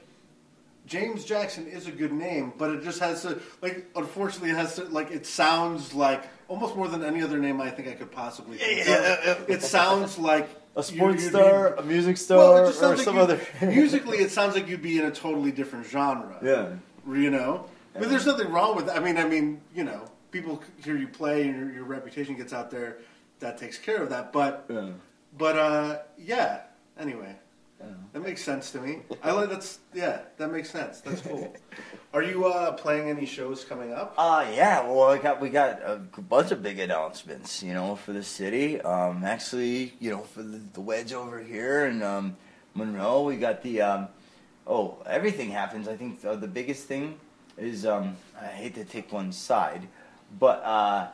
James Jackson is a good name, but it just has to. Like, unfortunately, it has to. Like, it sounds like almost more than any other name I think I could possibly. think of. It sounds like a you- sports you'd star, be- a music star, it just or like some you- other. musically, it sounds like you'd be in a totally different genre. yeah. You know, but there's nothing wrong with. I mean, I mean, you know, people hear you play and your, your reputation gets out there. that takes care of that. But Yeah. but uh, yeah. Anyway, Yeah. That makes sense to me. I like that's yeah, that makes sense. That's cool. Are you uh, playing any shows coming up? Uh, yeah, well, we got we got a bunch of big announcements, you know, for the city. Um, actually, you know, for the, the wedge over here and um, Monroe, we got the um, oh, everything happens. I think uh, the biggest thing is um, I hate to take one side, but uh,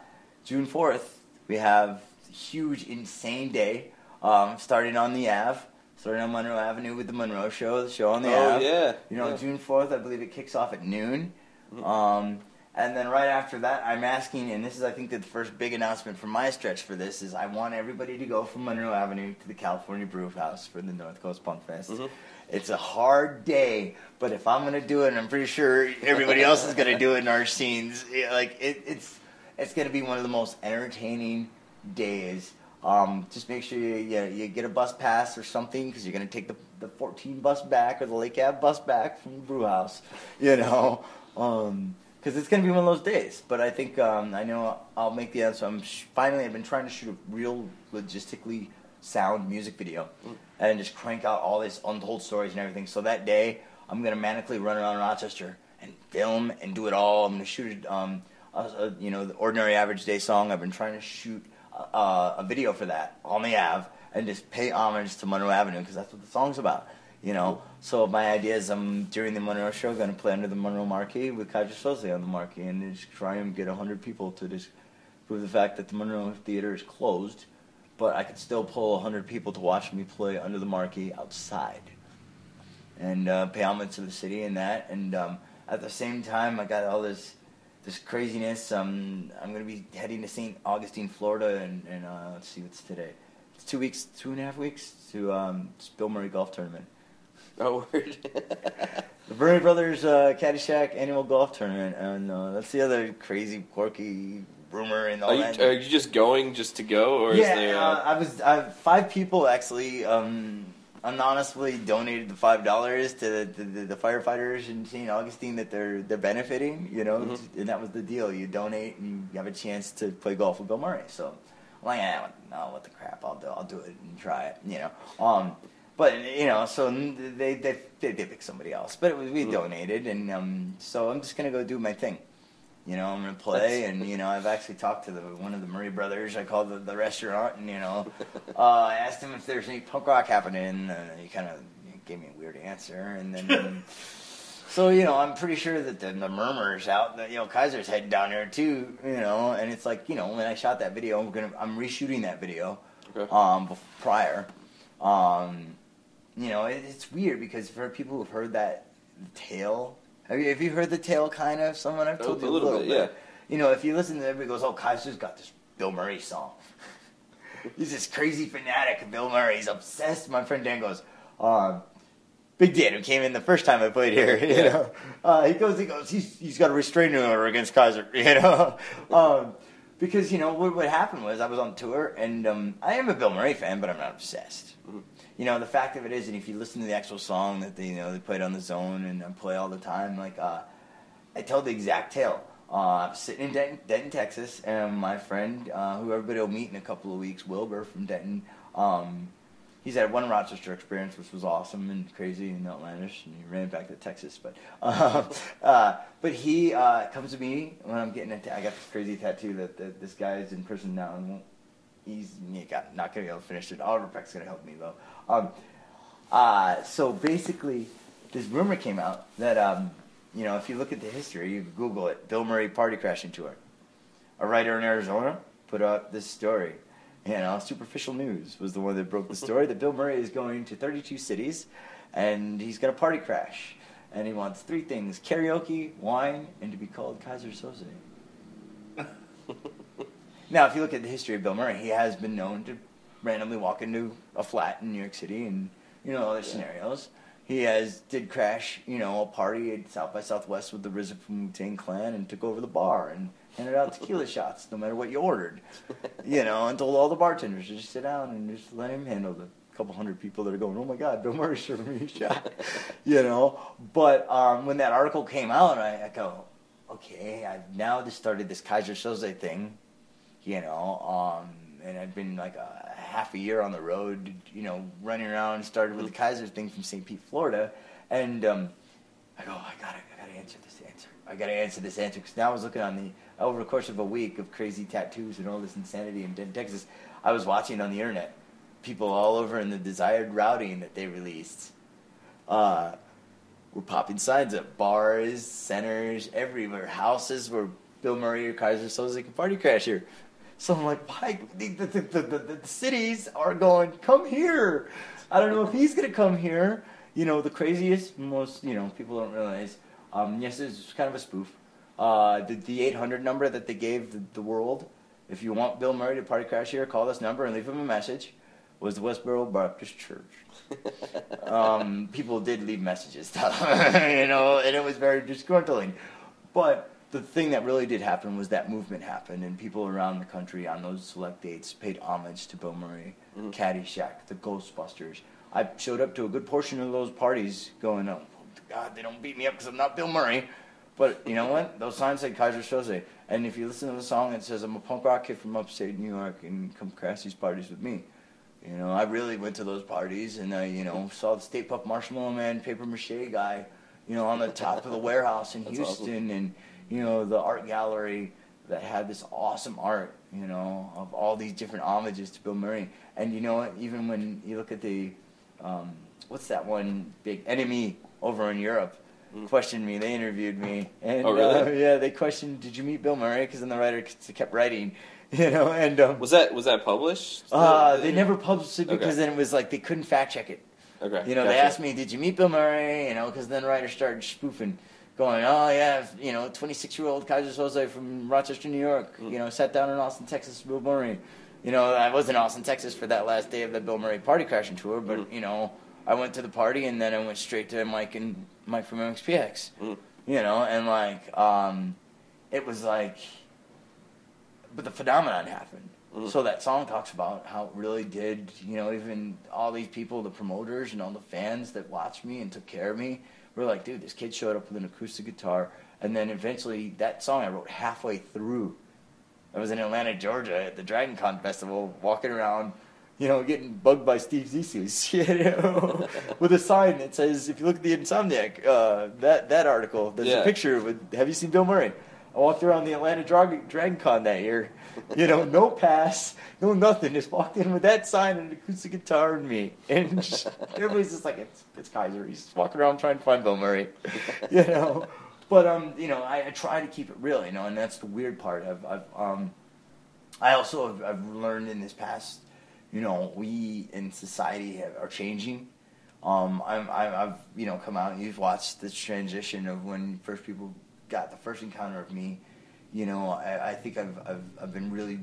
June fourth we have huge, insane day um, starting on the Ave. Starting on Monroe Avenue with the Monroe Show, the show on the Oh Ave. yeah. You know, yeah. June 4th, I believe it kicks off at noon. Mhm. Um, and then right after that, I'm asking, and this is, I think, the first big announcement for my stretch for this is I want everybody to go from Monroe Avenue to the California Brew House for the North Coast Punk Fest. Mhm. It's a hard day, but if I'm gonna do it, and I'm pretty sure everybody else is gonna do it in our scenes. Like it, it's it's gonna be one of the most entertaining days. Um, just make sure you, you, you get a bus pass or something because you're gonna take the, the 14 bus back or the Lake Ave bus back from the brew house. You know, because it's gonna be one of those days. But I think um, I know I'll make the answer. I'm sh- finally I've been trying to shoot a real logistically sound music video and just crank out all these untold stories and everything. So that day I'm gonna manically run around Rochester and film and do it all. I'm gonna shoot it. Um, a, a, you know, the ordinary average day song. I've been trying to shoot uh, a video for that on the Ave and just pay homage to Monroe Avenue because that's what the song's about. You know, so my idea is I'm during the Monroe show going to play under the Monroe marquee with Kaiser Solzie on the marquee and just try and get hundred people to just prove the fact that the Monroe Theater is closed, but I could still pull hundred people to watch me play under the marquee outside and uh, pay homage to the city and that. And um, at the same time, I got all this this craziness. Um, I'm going to be heading to St. Augustine, Florida, and, and uh, let's see what's today. It's two weeks, two and a half weeks to um, Bill Murray golf tournament. Oh word. The Murray Brothers uh, Caddyshack annual golf tournament, and uh, that's the other crazy, quirky rumor in all are, you, that. are you just going just to go, or yeah, is there? uh, Uh, I was. Uh, five people actually um, anonymously donated the five dollars to the, the, the, firefighters in St. Augustine that they're they're benefiting. You know, Mhm. and that was the deal. You donate and you have a chance to play golf with Bill Murray. So, I'm like, yeah, no, what the crap? I'll do. I'll do it and try it. You know. Um, but you know, so they they they, they picked somebody else. But it was, we Mhm. donated, and um, so I'm just gonna go do my thing. You know, I'm gonna play, and you know, I've actually talked to the one of the Murray brothers. I called the, the restaurant, and you know, uh, I asked him if there's any punk rock happening. And he kind of gave me a weird answer, and then. So you know, I'm pretty sure that the, the murmurs out that you know Kaiser's heading down there too. You know, and it's like you know when I shot that video, I'm gonna I'm reshooting that video Okay. um, bef- prior. Um, you know, it, it's weird because for people who've heard that tale, have you, have you heard the tale kind of? Someone I've told a you a little bit, yeah. You know, if you listen to everybody goes, "Oh, Kaiser's got this Bill Murray song." He's this crazy fanatic Bill Murray. He's obsessed. My friend Dan goes, um, Big Dan, who came in the first time I played here, you know, uh, he goes, he goes, he's, he's got a restraining order against Kaiser, you know, um, because you know what, what happened was I was on tour and um, I am a Bill Murray fan, but I'm not obsessed. Mhm. You know, the fact of it is, and if you listen to the actual song that they, you know, they played on the zone and play all the time, like, uh, I tell the exact tale. Uh, I'm sitting in Denton, Denton, Texas, and my friend, uh, who everybody will meet in a couple of weeks, Wilbur from Denton, um, he's had one Rochester experience, which was awesome and crazy and outlandish, and he ran back to Texas. But uh, uh, but he uh, comes to me when I'm getting a ta- I got this crazy tattoo that, that this guy is in prison now and won't. He's he got, not gonna be able to finish it. Oliver Peck's gonna help me though. Um, uh, so basically, this rumor came out that um, you know if you look at the history, you Google it. Bill Murray party crashing tour. A writer in Arizona put up this story. You know, superficial news was the one that broke the story that Bill Murray is going to 32 cities, and he's gonna party crash, and he wants three things: karaoke, wine, and to be called Kaiser Solzie. Now, if you look at the history of Bill Murray, he has been known to randomly walk into a flat in New York City and you know other Yeah. scenarios. He has did crash, you know, a party at South by Southwest with the RZA from Wu Clan and took over the bar and handed out tequila shots no matter what you ordered, you know, and told all the bartenders to just sit down and just let him handle the couple hundred people that are going, oh my God, Bill Murray serving me a shot, you know. But um, when that article came out, I, I go, okay, I've now just started this Kaiser Solzie thing, you know. Um, and I've been like a half a year on the road, you know, running around. Started with the Kaiser thing from St. Pete, Florida, and um, I go, I gotta, I gotta answer this answer. I gotta answer this answer because now I was looking on the over the course of a week of crazy tattoos and all this insanity in in Texas. I was watching on the internet people all over in the desired routing that they released. Uh, were popping signs at bars, centers, everywhere, houses where Bill Murray or Kaiser Solzie can party crash here. So I'm like, why? The, the, the, the, the cities are going, come here. I don't know if he's going to come here. You know, the craziest, most, you know, people don't realize. Um, yes, it's kind of a spoof. Uh, the, the 800 number that they gave the, the world, if you want Bill Murray to party crash here, call this number and leave him a message, was the Westboro Baptist Church. um, people did leave messages, you know, and it was very disgruntling. But the thing that really did happen was that movement happened, and people around the country on those select dates paid homage to Bill Murray, mm-hmm. Caddyshack, the Ghostbusters. I showed up to a good portion of those parties going, oh, God, they don't beat me up because I'm not Bill Murray. But you know what? Those signs said Kaiser Solzie. And if you listen to the song, it says, I'm a punk rock kid from upstate New York and come crash these parties with me. You know, I really went to those parties and I, you know, saw the Stay Puft Marshmallow Man paper mache guy, you know, on the top of the warehouse in Houston awesome. and, you know, the art gallery that had this awesome art, you know, of all these different homages to Bill Murray. And you know what? Even when you look at the, um, what's that one big NME over in Europe? Mm. Questioned me. They interviewed me, and oh, really? uh, yeah, they questioned, "Did you meet Bill Murray?" Because then the writer kept writing, you know, and um, was that was that published? Uh, they never published it because okay. then it was like they couldn't fact check it. Okay. You know, gotcha. they asked me, "Did you meet Bill Murray?" You know, because then writers started spoofing, going, "Oh yeah, you know, 26 year old Kaiser Solzie from Rochester, New York. Mm. You know, sat down in Austin, Texas, Bill Murray. You know, I was in Austin, Texas for that last day of the Bill Murray party crashing tour, but mm. you know, I went to the party and then I went straight to Mike and Mike from MXPX. Mm. You know, and like, um, it was like but the phenomenon happened. Mm-hmm. So that song talks about how it really did, you know, even all these people, the promoters and all the fans that watched me and took care of me, were like, dude, this kid showed up with an acoustic guitar. And then eventually, that song I wrote halfway through. I was in Atlanta, Georgia at the Dragon Con Festival, walking around, you know, getting bugged by Steve Zissou, you know, with a sign that says, if you look at the Insomniac, uh, that, that article, there's yeah. a picture with, have you seen Bill Murray? I walked around the Atlanta Dragon Con that year. You know, no pass, no nothing. Just walked in with that sign and an acoustic guitar and me. And just, everybody's just like, it's, it's Kaiser. He's just walking around trying to find Bill Murray. You know? But, um, you know, I, I try to keep it real, you know, and that's the weird part. I've, I've um, I also have I've learned in this past, you know, we in society have, are changing. Um, I'm, i have you know come out and you've watched this transition of when first people got the first encounter of me, you know, I, I think I've, I've, I've been really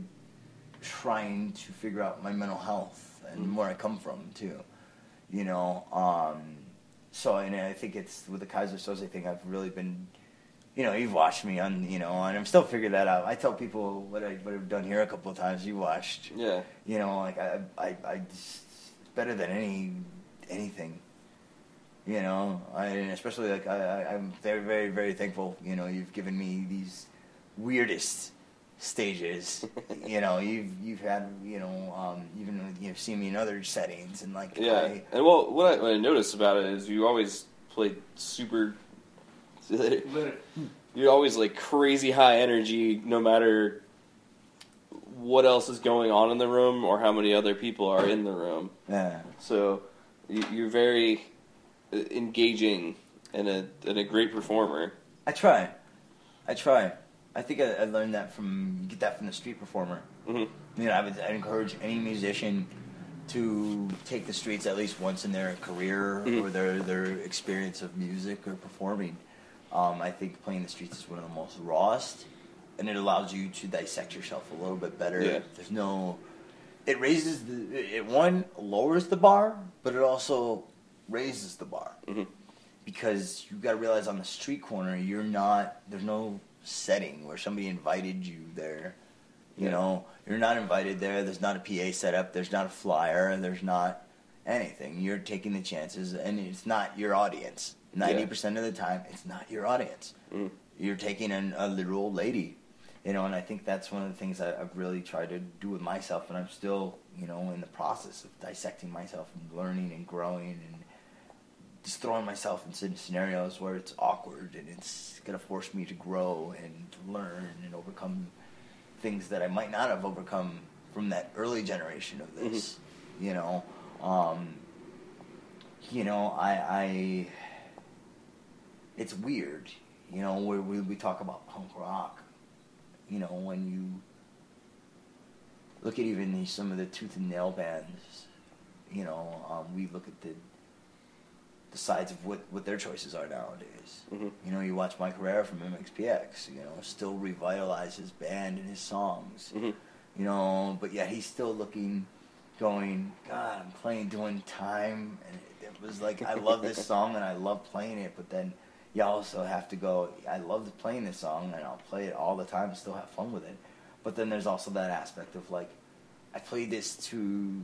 trying to figure out my mental health and mm-hmm. where I come from too, you know. Um, so and I think it's with the Kaiser Solzie thing. I've really been, you know, you've watched me on, you know, and I'm still figuring that out. I tell people what I what I've done here a couple of times. You watched, yeah. You know, like I I I just, better than any anything you know, I, especially like I, I'm very, very, very thankful. You know, you've given me these weirdest stages. you know, you've you've had you know um, even you've seen me in other settings and like yeah. I, and well, what I, what I noticed about it is you always played super. You're always like crazy high energy, no matter what else is going on in the room or how many other people are in the room. Yeah. So you're very engaging and a and a great performer. I try, I try. I think I, I learned that from you get that from the street performer. Mm-hmm. You know, I would i encourage any musician to take the streets at least once in their career mm-hmm. or their their experience of music or performing. Um, I think playing the streets is one of the most rawest, and it allows you to dissect yourself a little bit better. Yeah. There's no, it raises the it one lowers the bar, but it also raises the bar mm-hmm. because you got to realize on the street corner you're not there's no setting where somebody invited you there you yeah. know? You're not invited there there's not a pa set up there's not a flyer there's not anything. You're taking the chances and it's not your audience. 90% of the time it's not your audience. Mm-hmm. you're taking an, a literal lady You know, and I think that's one of the things I, I've really tried to do with myself, and I'm still, you know, in the process of dissecting myself and learning and growing and just throwing myself into scenarios where it's awkward and it's gonna force me to grow and learn and overcome things that I might not have overcome from that early generation of this. You know, um, you know, I, I, it's weird. You know, where we, we talk about punk rock. You know, when you look at even some of the tooth and nail bands. You know, um, we look at the the sides of what, what their choices are nowadays. Mhm. You know, you watch Mike Herrera from MXPX, you know, still revitalize his band and his songs. Mhm. You know, but yeah, he's still looking, going, God, I'm playing doing time. And it, it was like, I love this song and I love playing it, but then you also have to go, I love playing this song and I'll play it all the time and still have fun with it. But then there's also that aspect of like, I played this to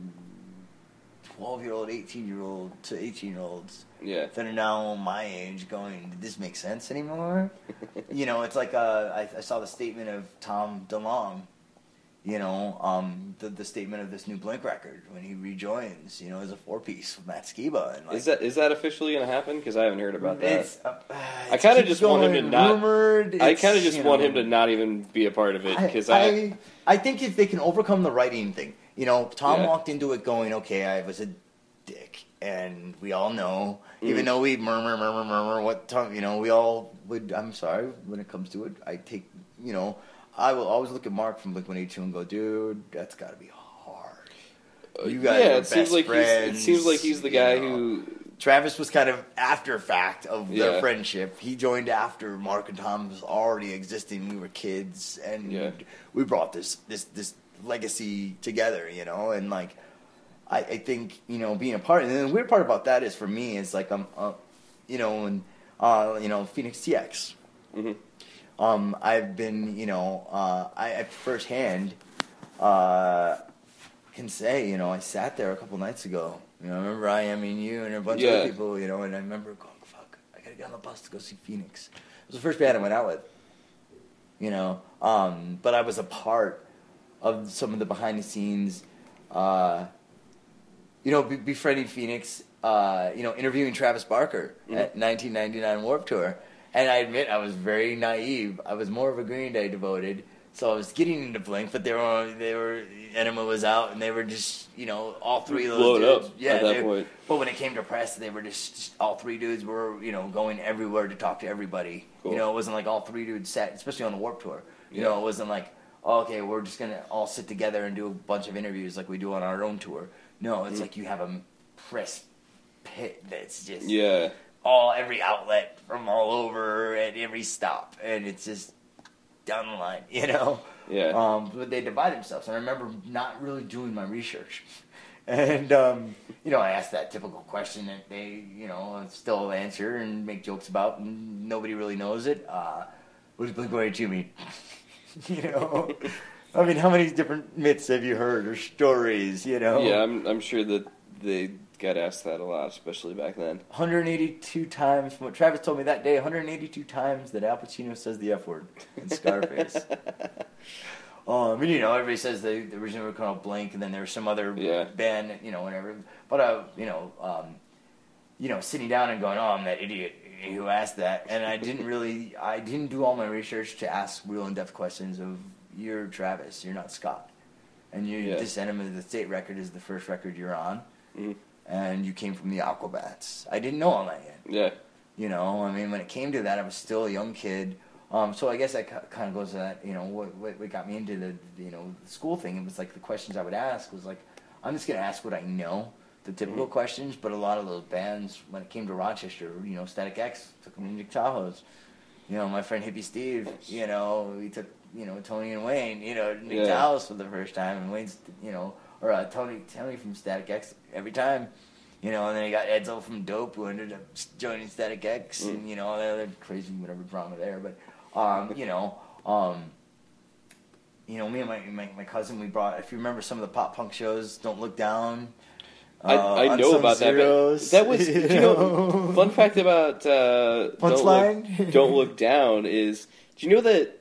12 year old, 18 year old to 18 year olds Yeah. that are now my age going, did this make sense anymore? you know, it's like uh, I, I saw the statement of Tom DeLonge, you know, um, the, the statement of this new Blink record when he rejoins, you know, as a four piece with Matt Skiba. And like, Is that is that officially gonna happen? Because I haven't heard about that. It's, uh, I kinda just want him to not- Rumored, I kind of just want know, him to not even be a part of it I, because I, I, I think if they can overcome the writing thing, you know, Tom Yeah. walked into it going, okay, I was a dick, and we all know, even Mm. though we murmur, murmur, murmur, what Tom, you know, we all would. I'm sorry when it comes to it. I take, you know, I will always look at Mark from Blink One Eighty Two and go, dude, that's got to be hard. You guys Uh, yeah, it seems best like he's, it seems like he's the guy know. who Travis was kind of after fact of their Yeah. friendship. He joined after Mark and Tom was already existing. We were kids, and Yeah. we brought this this this legacy together, you know. And like, I, I think you know being a part. And the weird part about that is for me is like I'm, uh, you know, and uh, you know Phoenix TX. Mhm. Um, I've been, you know, uh, I, I firsthand uh, can say, you know, I sat there a couple nights ago. You know, I remember I am and you and a bunch of other people, you know, and I remember going, fuck, I gotta get on the bus to go see Phoenix. It was the first band I went out with, you know, um, but I was a part of some of the behind the scenes, uh, you know, be- befriending Phoenix, uh, you know, interviewing Travis Barker at 1999 Warped Tour. And I admit I was very naive. I was more of a Green Day devoted. So I was getting into Blink, but they were they were Enema was out, and they were just you know all three of those Blowed dudes. up yeah, at that they- point. But when it came to press, they were just, just all three dudes were you know going everywhere to talk to everybody. Cool. You know, it wasn't like all three dudes sat, especially on the Warped Tour. You Yeah. know, it wasn't like okay, we're just gonna all sit together and do a bunch of interviews like we do on our own tour. No, it's Mm. like you have a press pit that's just yeah all every outlet from all over at every stop, and it's just down the line, you know. yeah Um, but they divide themselves. And I remember not really doing my research. And, um, you know, I asked that typical question that they, you know, still answer and make jokes about, and nobody really knows it. Uh, what does Blink 182 mean? you know? I mean, how many different myths have you heard or stories, you know? yeah. I'm I'm sure that they got asked that a lot, especially back then. 182 times, from what Travis told me that day, 182 times that Al Pacino says the F word in Scarface. Um, and you know, everybody says they, they originally were called Blink, and then there was some other Yeah. band, you know, whatever. But uh, you know, um, you know, sitting down and going, "Oh, I'm that idiot who asked that," and I didn't really, I didn't do all my research to ask real in-depth questions of, "You're Travis, you're not Scott, and you Yeah. this Enema of the State record is the first record you're on, Mhm. and you came from the Aquabats." I didn't know all that yet. Yeah, You know, I mean, when it came to that, I was still a young kid. Um, so I guess that kind of goes to that. You know, what, what what got me into the you know the school thing. It was like the questions I would ask was like, I'm just gonna ask what I know, the typical Mhm. questions. But a lot of those bands, when it came to Rochester, you know, Static X took them to Nick Tahou's. You know, my friend Hippie Steve. You know, he took you know Tony and Wayne. You know, to Nick Yeah. Tahou's for the first time, and Wayne's you know, or uh, Tony Tony from Static X every time. You know, and then you got Edzo from Dope who ended up joining Static X, Mm. and you know, all the other crazy whatever drama there. But um, you know, um, you know, me and my, my my cousin, we brought. If you remember some of the pop punk shows, Don't Look Down. I, uh, I know about that. Zeros, But that was you know, fun fact about uh, don't look, Punchline? don't look down is. Do you know that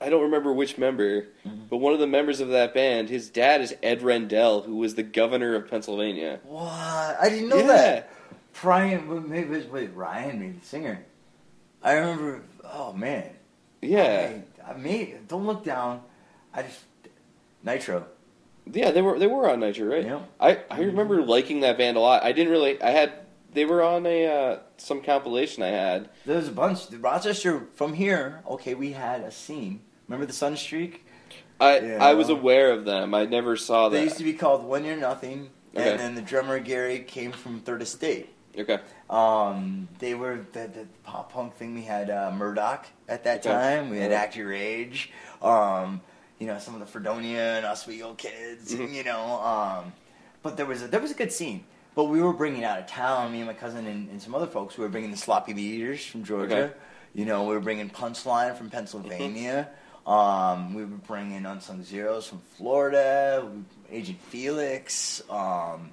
I don't remember which member, Mm-hmm. but one of the members of that band, his dad is Ed Rendell, who was the governor of Pennsylvania. What? I didn't know Yeah. that. Brian, wait, maybe was- wait, Ryan, maybe the singer. I remember. Oh man. Yeah, I, I made. Don't look down. I just Nitro. Yeah, they were they were on Nitro, right? Yeah. I I remember liking that band a lot. I didn't really. I had they were on a uh, some compilation I had. There was a bunch. Rochester from here. Okay, we had a scene. Remember the Sun Streak? I Yeah. I was aware of them. I never saw that. They used to be called One Year Nothing, Okay. and then the drummer Gary came from Third Estate. okay. Um, they were the, the pop punk thing. We had uh, Murdoch at that Okay. time. We had Yeah. Act Your Age. Um, you know, some of the Fredonia and Oswego kids. Mhm. You know, um, but there was a, there was a good scene. But we were bringing out of town. Me and my cousin and, and some other folks. We were bringing the Sloppy Meat Eaters from Georgia. Okay. You know, we were bringing Punchline from Pennsylvania. Um, we were bringing Unsung Zeros from Florida. Agent Felix. Um,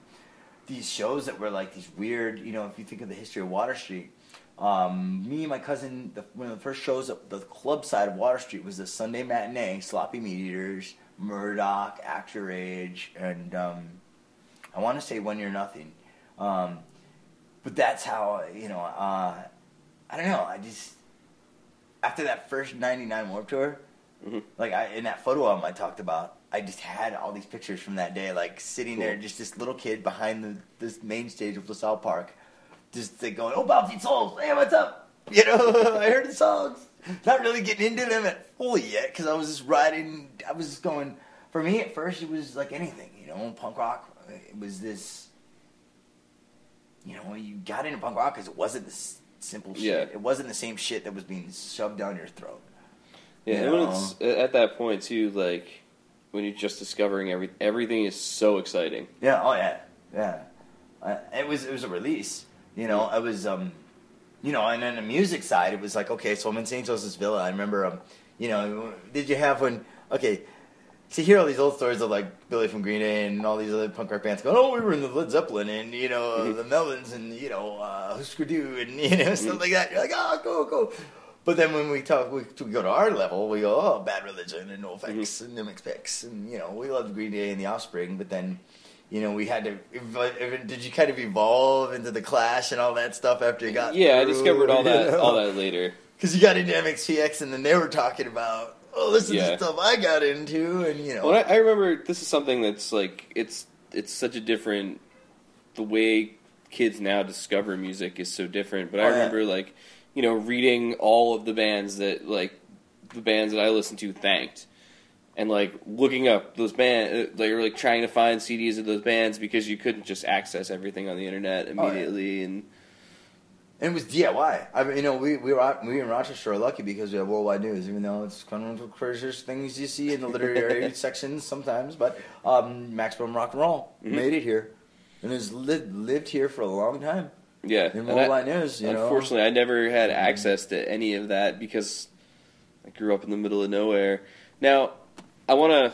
these shows that were like these weird, you know, if you think of the history of Water Street, um, me and my cousin, the, one of the first shows at the club side of Water Street was the Sunday matinee, Sloppy Meat Eaters, Murdoch, Act Your Age, and um, I want to say One Year Nothing. Um, but that's how, you know, uh, I don't know, I just, after that first 99 Warped Tour, Mhm. like I, in that photo album I talked about, I just had all these pictures from that day, like sitting there, just this little kid behind the this main stage of LaSalle Park, just like going, "Oh, Bouncy Souls, hey, what's up?" You know, I heard the songs, not really getting into them at fully yet because I was just riding. I was just going. For me, at first, it was like anything, you know, punk rock. It was this, you know, you got into punk rock because it wasn't this simple shit. Yeah. It wasn't the same shit that was being shoved down your throat. Yeah, You and when know? it's at that point too, like when you're just discovering every everything is so exciting. Yeah. Oh yeah. Yeah. Uh, it was it was a release. You know, I was um, you know, and then the music side, it was like okay, so I'm in St. Joseph's Villa. I remember um, you know, did you have when okay. So you hear all these old stories of like Billy from Green Day and all these other punk rock bands going, oh, we were in the Led Zeppelin and you know Mhm. the Melvins and you know uh, Husker Du and you know stuff like that. You're like, oh, cool, cool. But then when we talk, we, we go to our level, we go, oh, Bad Religion and NoFX and MXPX and you know we love Green Day and the Offspring. But then you know we had to. Did you kind of evolve into the Clash and all that stuff after you got? yeah, I discovered all that know? all that later. because you got into MXPX and then they were talking about, oh, this is Yeah. the stuff I got into, and you know, Well, I, I remember this is something that's like it's it's such a different the way kids now discover music is so different. But I remember like you know reading all of the bands that like the bands that I listened to thanked. And like looking up those band, like or like trying to find CDs of those bands because you couldn't just access everything on the internet Oh, yeah. immediately. And and it was DIY. I mean, you know, we we were, we in Rochester are lucky because we have worldwide news, even though it's kind of craziest things you see in the literary sections sometimes. But um, Maximum Rock and Roll Mhm. made it here, and has lived lived here for a long time yeah, in and I- worldwide news. You know, Mm-hmm. Unfortunately, I never had access to any of that because I grew up in the middle of nowhere. Now, I want to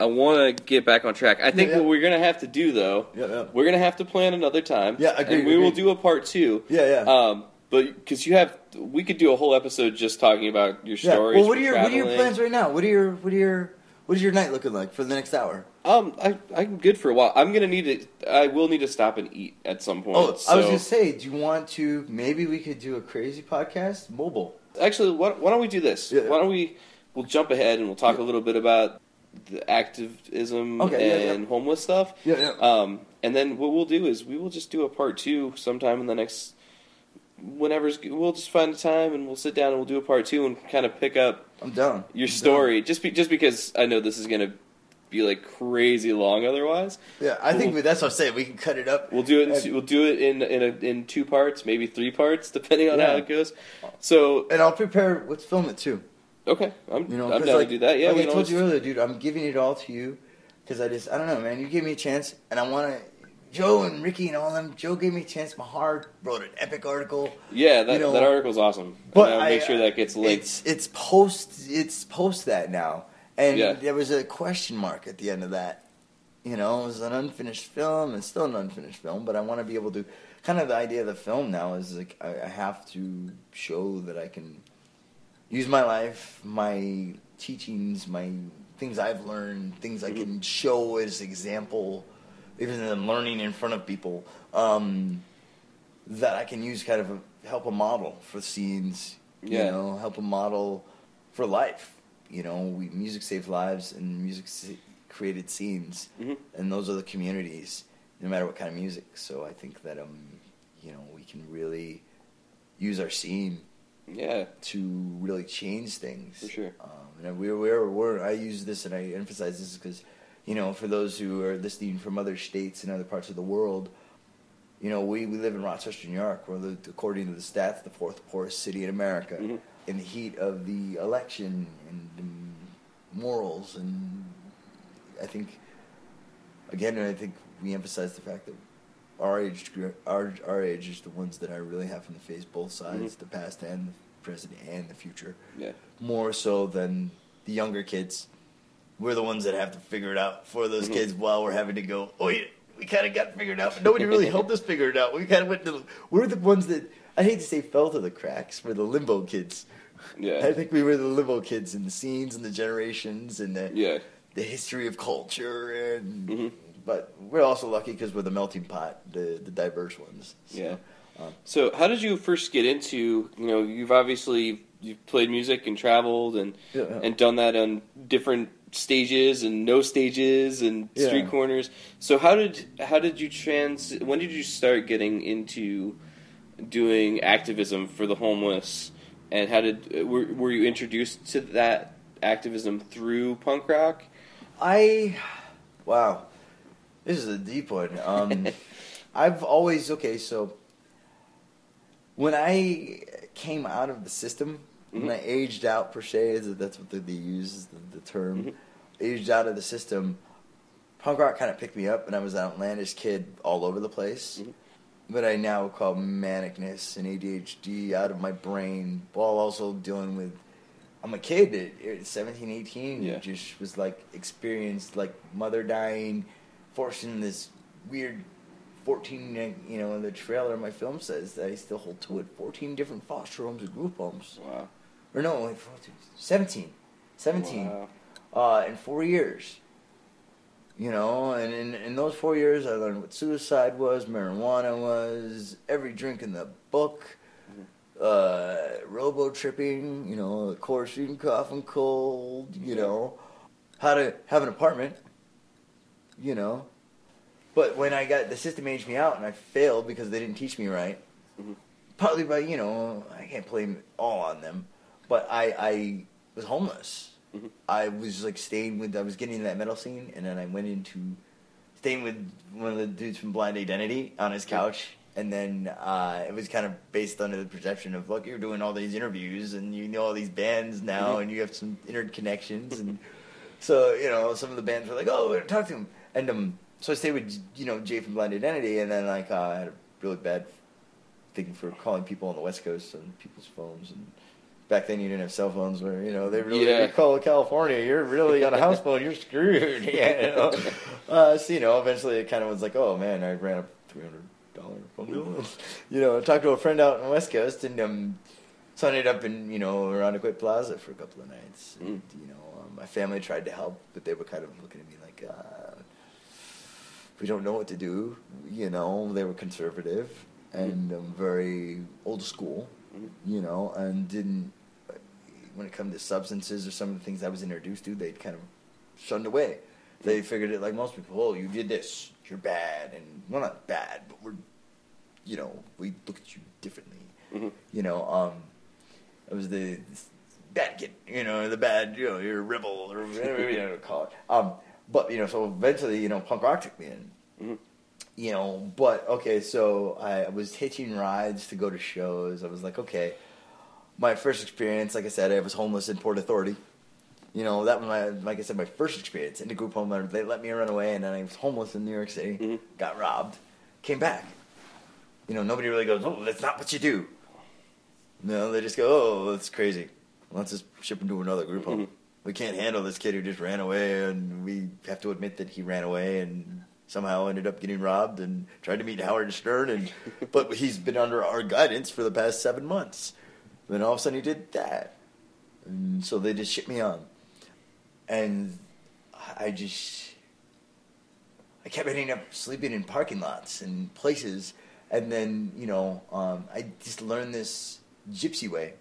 I want to get back on track. I think Yeah, yeah. what we're going to have to do though, Yeah, yeah. we're going to have to plan another time. Yeah, agreed, and we will do a part 2. Yeah, yeah. Um but because you have, we could do a whole episode just talking about your yeah. stories. Well, what are your what are your plans right now? What are your what are your what is your night looking like for the next hour? Um, I I'm good for a while. I'm gonna need to. I will need to stop and eat at some point. Oh, I was so- gonna say, do you want to? Maybe we could do a crazy podcast mobile. Actually, why, why don't we do this? Yeah. Why don't we? We'll jump ahead and we'll talk Yeah. a little bit about the activism Okay, and yeah. homeless stuff. Yeah, yeah. Um, and then what we'll do is we will just do a part two sometime in the next. Whenever's we'll just find a time and we'll sit down and we'll do a part two and kind of pick up I'm down. your I'm story. Just be, just because I know this is gonna be like crazy long otherwise. Yeah, I think We'll- we, that's what I'm saying. We can cut it up. We'll do it. In, And- two- we'll do it in in a, in two parts, maybe three parts, depending on Yeah. how it goes. So and I'll prepare. Let's film it too. Okay, I'm You know, I'm down like, to do that. Yeah, like I told you earlier, dude. I'm giving it all to you because I just I don't know, man. You gave me a chance, and I want to. Joe and Ricky and all them. Joe gave me a chance. My heart wrote an epic article. Yeah, that, you know, that article's awesome. But and I'll I, make sure that gets linked. It's it's post it's post that now, and Yeah. there was a question mark at the end of that. You know, it was an unfinished film. It's still an unfinished film, but I want to be able to. Kind of the idea of the film now is like I, I have to show that I can use my life, my teachings, my things I've learned, things I can show as example, even in learning in front of people, um, that I can use kind of a, help a model for scenes. Yeah. You know, help a model for life. You know, we, music saves lives, and music sa- created scenes, Mhm. and those are the communities, no matter what kind of music. So I think that um, you know, we can really use our scene Yeah. to really change things. For sure. Um, and we're, we're, we're, I use this and I emphasize this because, you know, for those who are listening from other states and other parts of the world, you know, we, we live in Rochester, New York. We're, the, according to the stats, the fourth poorest city in America. Mhm. In the heat of the election and um, morals, and I think, again, I think we emphasize the fact that our age, our, our age is the ones that I really having to face both sides, Mhm. the past and the present and the future Yeah. more so than the younger kids. We're the ones that have to figure it out for those Mhm. kids while we're having to go, oh, yeah, we kind of got figured out, but nobody really helped us figure it out. We kind of went to, the, we're the ones that, I hate to say fell to the cracks, we're the limbo kids. Yeah. I think we were the limbo kids in the scenes and the generations and the, Yeah. the history of culture. and Mhm. But we're also lucky because we're the melting pot, the, the diverse ones. So, Yeah. um, So, how did you first get into? You know, you've obviously you've played music and traveled and Yeah, yeah. and done that on different stages and no stages and Yeah. street corners. So, how did how did you trans? When did you start getting into doing activism for the homeless? And how did were were you introduced to that activism through punk rock? I wow, this is a deep one. Um, I've always okay. So when I came out of the system, when I aged out per se, that's what they, they use the, the term. Mhm. Aged out of the system, punk rock kind of picked me up, and I was an outlandish kid all over the place. Mhm. But I now call manicness and ADHD out of my brain, while also dealing with I'm a kid at 17, 18. Yeah. Just was like experienced like mother dying, forcing this weird 14, uh, you know, in the trailer of my film says that I still hold to it 14 different foster homes and group homes. Wow. Or no, like 14, 17. 17. Wow. Uh, in four years. You know, and in, in those four years, I learned what suicide was, marijuana was, every drink in the book, uh, robo tripping, you know, Coricidin cough and cold, you know, how to have an apartment, you know. But when I got the system aged me out and I failed because they didn't teach me right, Mhm. partly by you know I can't blame all on them, but I I was homeless. Mhm. I was like staying with I was getting into that metal scene, and then I went into staying with one of the dudes from Blind Identity on his couch. And then uh, it was kind of based under the perception of, look, you're doing all these interviews and you know all these bands now Mhm. and you have some interconnections. And so, you know, some of the bands were like, oh, talk to him. And um, so I stayed with, you know, Jay from Blind Identity. And then, like, uh, I had a really bad thing for calling people on the West Coast on people's phones. And back then you didn't have cell phones where, you know, they really Yeah. you call California, you're really on a house phone, you're screwed. Yeah, you know? uh, so, you know, eventually it kind of was like, oh, man, I ran up $300 phone bill. you know, I talked to a friend out on the West Coast and um, so I ended up in, you know, around Equate Plaza for a couple of nights. And, you know, um, my family tried to help, but they were kind of looking at me like, uh, we don't know what to do. You know, they were conservative and um, very old school, Mhm. you know, and didn't, when it comes to substances or some of the things I was introduced to, they'd kind of shunned away. They figured it like most people, oh, you did this, you're bad. And, well, not bad, but we're, you know, we look at you differently. Mhm. You know, um, it was the bad kid, you know, the bad, you know, you're a rebel or whatever you know, call it. Um, but, you know, so eventually, you know, punk rock took me in Mhm. you know, but okay, so I was hitching rides to go to shows. I was like, okay, my first experience, like I said, I was homeless in Port Authority. You know, that was my, like I said, my first experience in the group home. They let me run away, and then I was homeless in New York City. Mhm. Got robbed, came back. You know, nobody really goes, oh, that's not what you do. No, they just go, oh, that's crazy. Let's just ship him to another group home. Mhm. We can't handle this kid who just ran away, and we have to admit that he ran away and somehow ended up getting robbed and tried to meet Howard Stern. And but he's been under our guidance for the past seven months. Then all of a sudden he did that. and so they just shipped me on, and I just I kept ending up sleeping in parking lots and places, and then you know um, I just learned this gypsy way.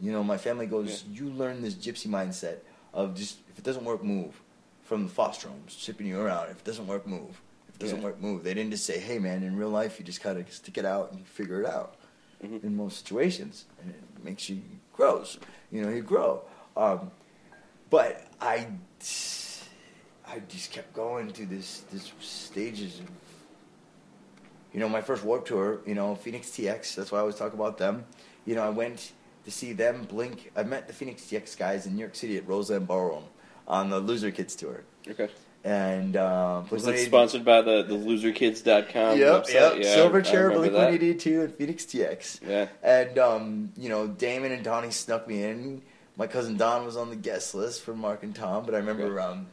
You know, my family goes, Yeah. you learn this gypsy mindset of just if it doesn't work, move. From the foster homes, shipping you around. If it doesn't work, move. If it doesn't Yeah. work, move. They didn't just say, hey man, in real life you just kind of stick it out and figure it out. Mhm. In most situations, and it makes you grows. You know, you grow. Um, but I, I just kept going through this this stages of, you know, my first Warped Tour. You know, Fenix TX. That's why I always talk about them. You know, I went to see them. Blink. I met the Fenix TX guys in New York City at Roseland Ballroom on the Loser Kids tour. Okay. And um, Was Blink-182 that sponsored by the, the loserkids.com Yep, website? yep. Yeah, Silverchair, Blink that. One Eighty Two, and Fenix TX. Yeah. And um, you know, Damon and Donnie snuck me in. My cousin Don was on the guest list for Mark and Tom, but I remember, um,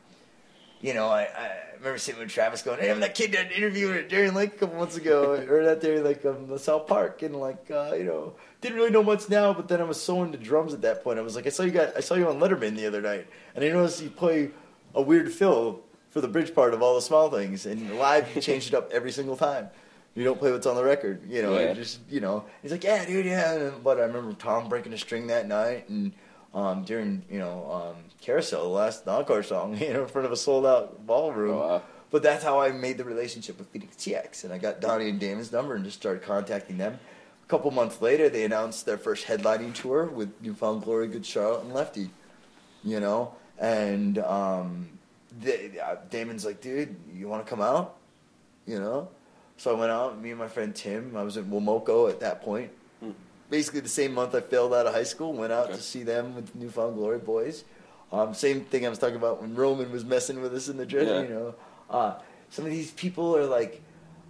you know, I, I remember sitting with Travis going, "Hey, I'm that kid that interviewed at Darien Lake a couple months ago, or that there like um, the South Park," and like, uh, you know, didn't really know much now, but then I was so into drums at that point. I was like, I saw you got, I saw you on Letterman the other night, and I noticed you play a weird fill for the bridge part of all the small things, and live you change it up every single time. You don't play what's on the record, you know. Yeah. Just, you know, he's like, yeah, dude, yeah. But I remember Tom breaking a string that night, and um, during, you know, um, Carousel, the last encore song, you know, in front of a sold out ballroom. Oh, wow. But that's how I made the relationship with Fenix TX, and I got Donnie and Damon's number and just started contacting them. A couple months later, they announced their first headlining tour with New Found Glory, Good Charlotte, and Lefty. You know, and um, they, uh, Damon's like, dude, you want to come out? You know, so I went out. Me and my friend Tim. I was in Womoko at that point. Basically, the same month I failed out of high school, went out Okay. to see them with the New Found Glory boys. Um, same thing I was talking about when Roman was messing with us in the dressing. Yeah. You know, uh, some of these people are like,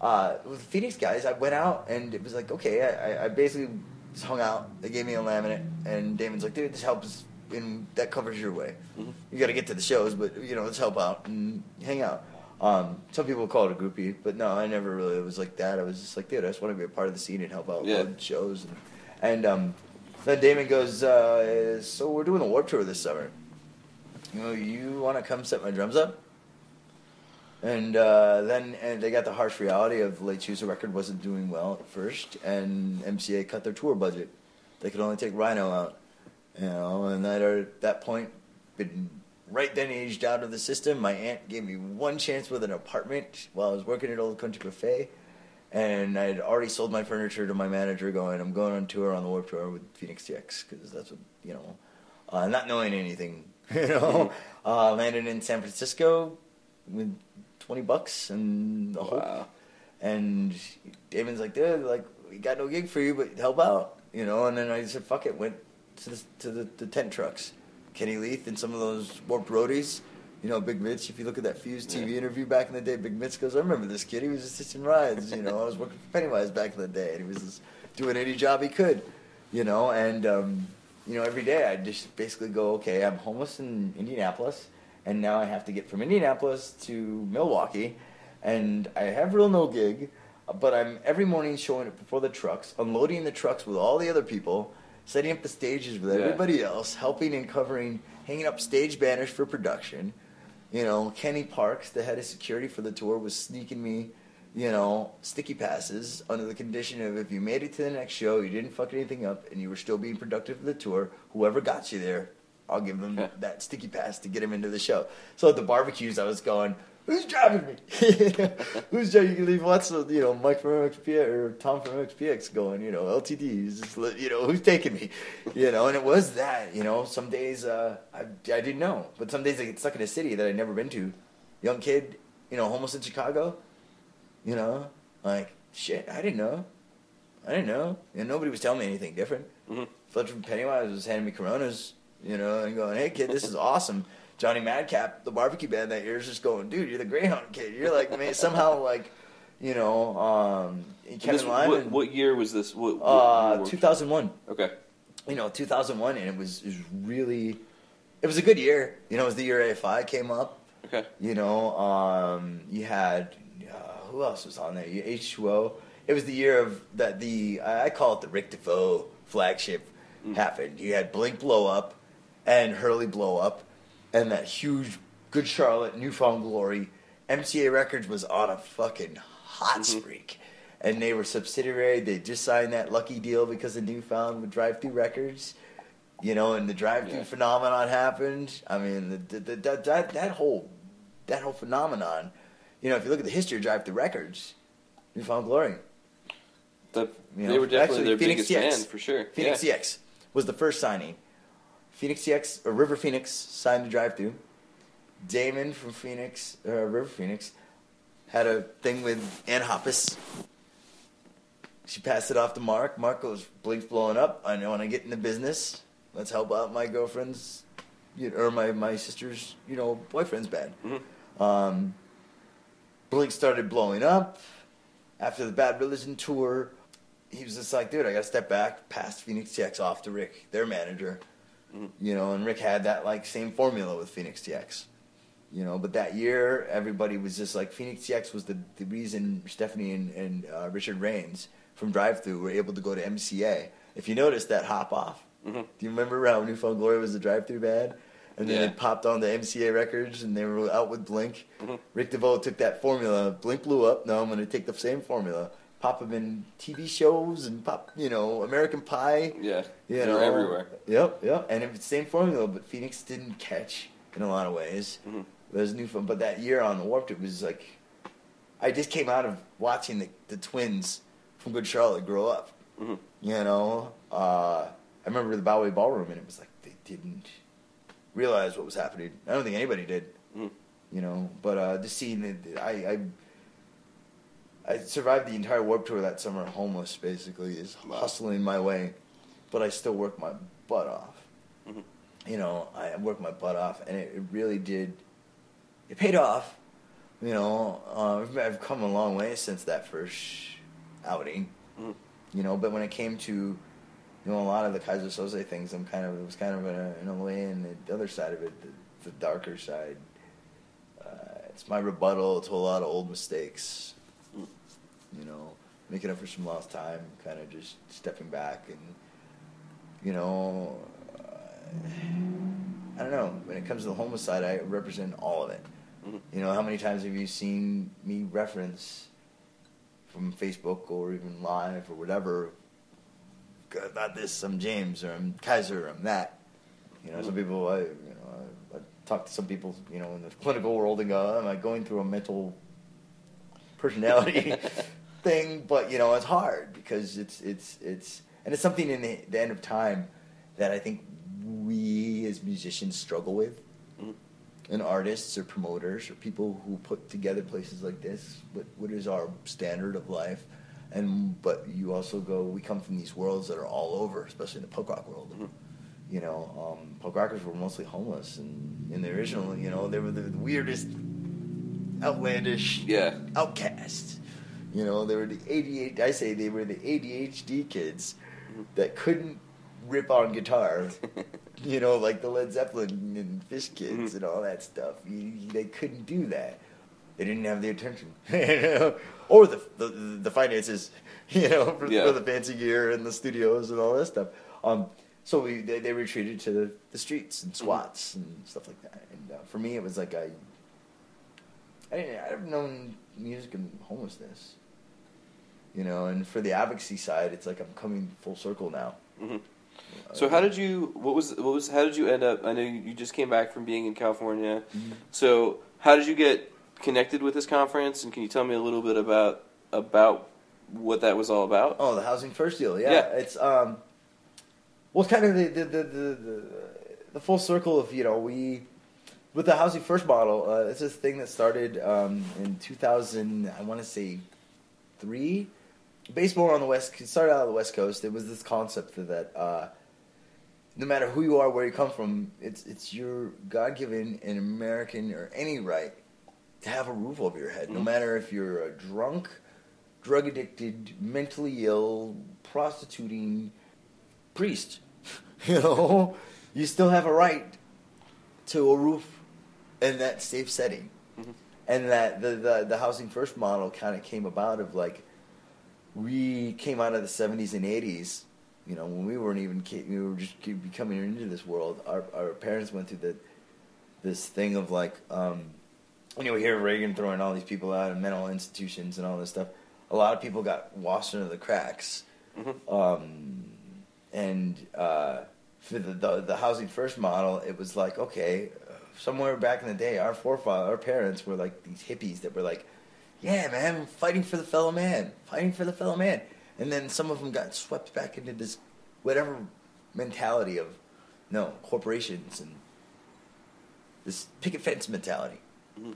uh, with the Fenix guys. I went out and it was like, okay, I, I- basically just hung out. They gave me a laminate, and Damon's like, dude, this helps, and that covers your way. Mhm. You got to get to the shows, but you know, let's help out and hang out. Um, some people call it a groupie, but no, I never really was like that. I was just like, dude, I just want to be a part of the scene and help out Yeah. shows. And, and um, then Damon goes, uh, so we're doing a Warped Tour this summer. You know, you want to come set my drums up? And uh, then and they got the harsh reality of Lechuza record wasn't doing well at first, and MCA cut their tour budget. They could only take Rhino out, you know. And that at that point, been right then aged out of the system. My aunt gave me one chance with an apartment while I was working at Old Country Buffet, and I had already sold my furniture to my manager, going, "I'm going on tour on the Warped Tour with Fenix TX because that's what you know." Uh, not knowing anything, you know. uh, landed in San Francisco with twenty bucks and the hope. And Damon's like, dude, like we got no gig for you, but help out, you know. And then I said, fuck it, went to the to the, the tent trucks, Kenny Leith and some of those warped roadies. You know, Big Mitch. If you look at that Fuse TV Yeah. interview back in the day, Big Mitch goes, "I remember this kid. He was assisting rides. You know, I was working for Pennywise back in the day, and he was just doing any job he could. You know, and um, you know, every day I just basically go, okay, I'm homeless in Indianapolis, and now I have to get from Indianapolis to Milwaukee, and I have real no gig, but I'm every morning showing up before the trucks, unloading the trucks with all the other people, setting up the stages with Yeah. everybody else, helping and covering, hanging up stage banners for production. You know, Kenny Parks, the head of security for the tour, was sneaking me, you know, sticky passes under the condition of if you made it to the next show, you didn't fuck anything up, and you were still being productive for the tour, whoever got you there, I'll give them that sticky pass to get him into the show. So at the barbecues, I was going, "Who's driving me? Who's driving?" You can leave lots of, you know, Mike from MXPX or Tom from MXPX going, you know, LTD. You know, who's taking me? You know, and it was that. You know, some days uh, I I didn't know, but some days I get stuck in a city that I'd never been to. Young kid, you know, homeless in Chicago. You know, like shit, I didn't know. I didn't know. And nobody was telling me anything different. Mhm. Fletcher from Pennywise was handing me Coronas, you know, and going, "Hey kid, this is awesome." Johnny Madcap, the barbecue band that year, is just going, "Dude, you're the Greyhound kid. You're like, man, somehow like, you know, um, Kevin this- Lyman, what, what year was this? What, what- uh, 2001. Okay. You know, 2001, and it was it was really, it was a good year. You know, it was the year AFI came up. Okay. You know, um, you had uh, who else was on there? You H2O. It was the year of that. The I call it the Rick DeVoe flagship Mm. happened. You had Blink blow up, and Hurley blow up, and that huge Good Charlotte New Found Glory. MCA Records was on a fucking hot Mm-hmm. streak, and they were subsidiary. They just signed that lucky deal because of Newfound with Drive-Thru Records. You know, and the drive through Yeah. phenomenon happened. I mean, the, the, the, that, that that whole that whole phenomenon. You know, if you look at the history of Drive-Thru Records, New Found Glory. The, You they were definitely actually, their Phoenix biggest CX. fan for sure. Phoenix yeah. CX was the first signing. Fenix TX or Riverfenix signed to Drive-Thru. Damon from Fenix, uh, Riverfenix, had a thing with Anne Hoppus. She passed it off to Mark. Mark goes, Blink's blowing up. I know when I get in the business, let's help out my girlfriend's, you know, or my, my sister's, you know, boyfriend's band. Mhm. Um, Blink started blowing up after the Bad Religion tour. He was just like, dude, I got to step back, pass Fenix TX off to Rick, their manager. You know, and Rick had that like same formula with Fenix TX. You know, but that year everybody was just like Fenix TX was the, the reason Stephanie and, and uh, Richard Reines from Drive-Thru were able to go to MCA. If you notice that hop off, Mhm. do you remember how New Found Glory was the Drive-Thru band? And then Yeah. they popped on the MCA records and they were out with Blink. Mhm. Rick DeVoe took that formula. Blink blew up. No, I'm going to take the same formula. Pop them in TV shows and pop, you know, American Pie. Yeah. You They're know, everywhere. Yep, yep. And it's the same formula, but Fenix didn't catch in a lot of ways. Mhm. There's new fun, but that year on the Warped, it was like I just came out of watching the, the twins from Good Charlotte grow up. Mhm. You know, uh, I remember the Bowery Ballroom, and it was like they didn't realize what was happening. I don't think anybody did. Mhm. You know, but uh, just seeing it, I, I I survived the entire Warped Tour that summer homeless, basically, is hustling my way, but I still worked my butt off. Mhm. You know, I worked my butt off, and it, it really did. It paid off. You know, uh, I've- I've come a long way since that first outing. Mhm. You know, but when it came to, you know, a lot of the Kaiser Solzie things, I'm kind of it was kind of in a, in a way in the other side of it, the, the darker side. Uh, it's my rebuttal to a lot of old mistakes. You know, making up for some lost time, kind of just stepping back and, you know, uh, I don't know. When it comes to the homeless side, I represent all of it. Mhm. You know, how many times have you seen me reference from Facebook or even live or whatever about this? I'm James or I'm Kaiser or I'm that. You know, some Mhm. people, I, you know, I, I talk to some people, you know, in the clinical world and go, am I going through a mental personality thing? But you know, it's hard because it's it's it's and it's something in the, the end of time that I think we as musicians struggle with Mhm. and artists or promoters or people who put together places like this what what is our standard of life and but you also go we come from these worlds that are all over especially in the punk rock world Mhm. you know um, punk rockers were mostly homeless and in the original you know they were the, the weirdest outlandish Yeah. outcasts you know they were the ADHD I say they were the ADHD kids that couldn't rip on guitar you know, like the Led Zeppelin and Phish Kids Mhm. and all that stuff. You, they couldn't do that. They didn't have the attention, you know, or the, the the finances, you know, for, Yeah. for the fancy gear and the studios and all that stuff. Um, so we they, they retreated to the, the streets and SWATs and stuff like that. And uh, for me, it was like I I didn't I've known music and homelessness, you know, and for the advocacy side, it's like I'm coming full circle now. Mhm. So how did you? What was? What was? How did you end up? I know you just came back from being in California. Mhm. So how did you get connected with this conference? And can you tell me a little bit about about what that was all about? Oh, the housing first deal. Yeah, Yeah. it's um, well, it's kind of the the, the the the full circle of you know we with the housing first model. Uh, it's this thing that started um, in 2000. I want to say three. Based more on the west. It started out on the west coast. It was this concept that uh, no matter who you are, where you come from, it's it's your God given and American or any right to have a roof over your head. No Mhm. matter if you're a drunk, drug addicted, mentally ill, prostituting priest, you know, you still have a right to a roof in that safe setting. Mhm. And that the, the the housing first model kind of came about of like we came out of the 70s and 80s you know, when we weren't even ki- we were just coming into this world, our our parents went through the this thing of like, um, you know, we hear Reagan throwing all these people out of mental institutions and all this stuff. A lot of people got washed into the cracks, Mhm. um, and uh, for the, the the housing first model, it was like okay, somewhere back in the day, our forefathers, our parents were like these hippies that were like, yeah, man, fighting for the fellow man, fighting for the fellow man, and then some of them got swept back into this whatever mentality of no corporations and this picket fence mentality. Mhm.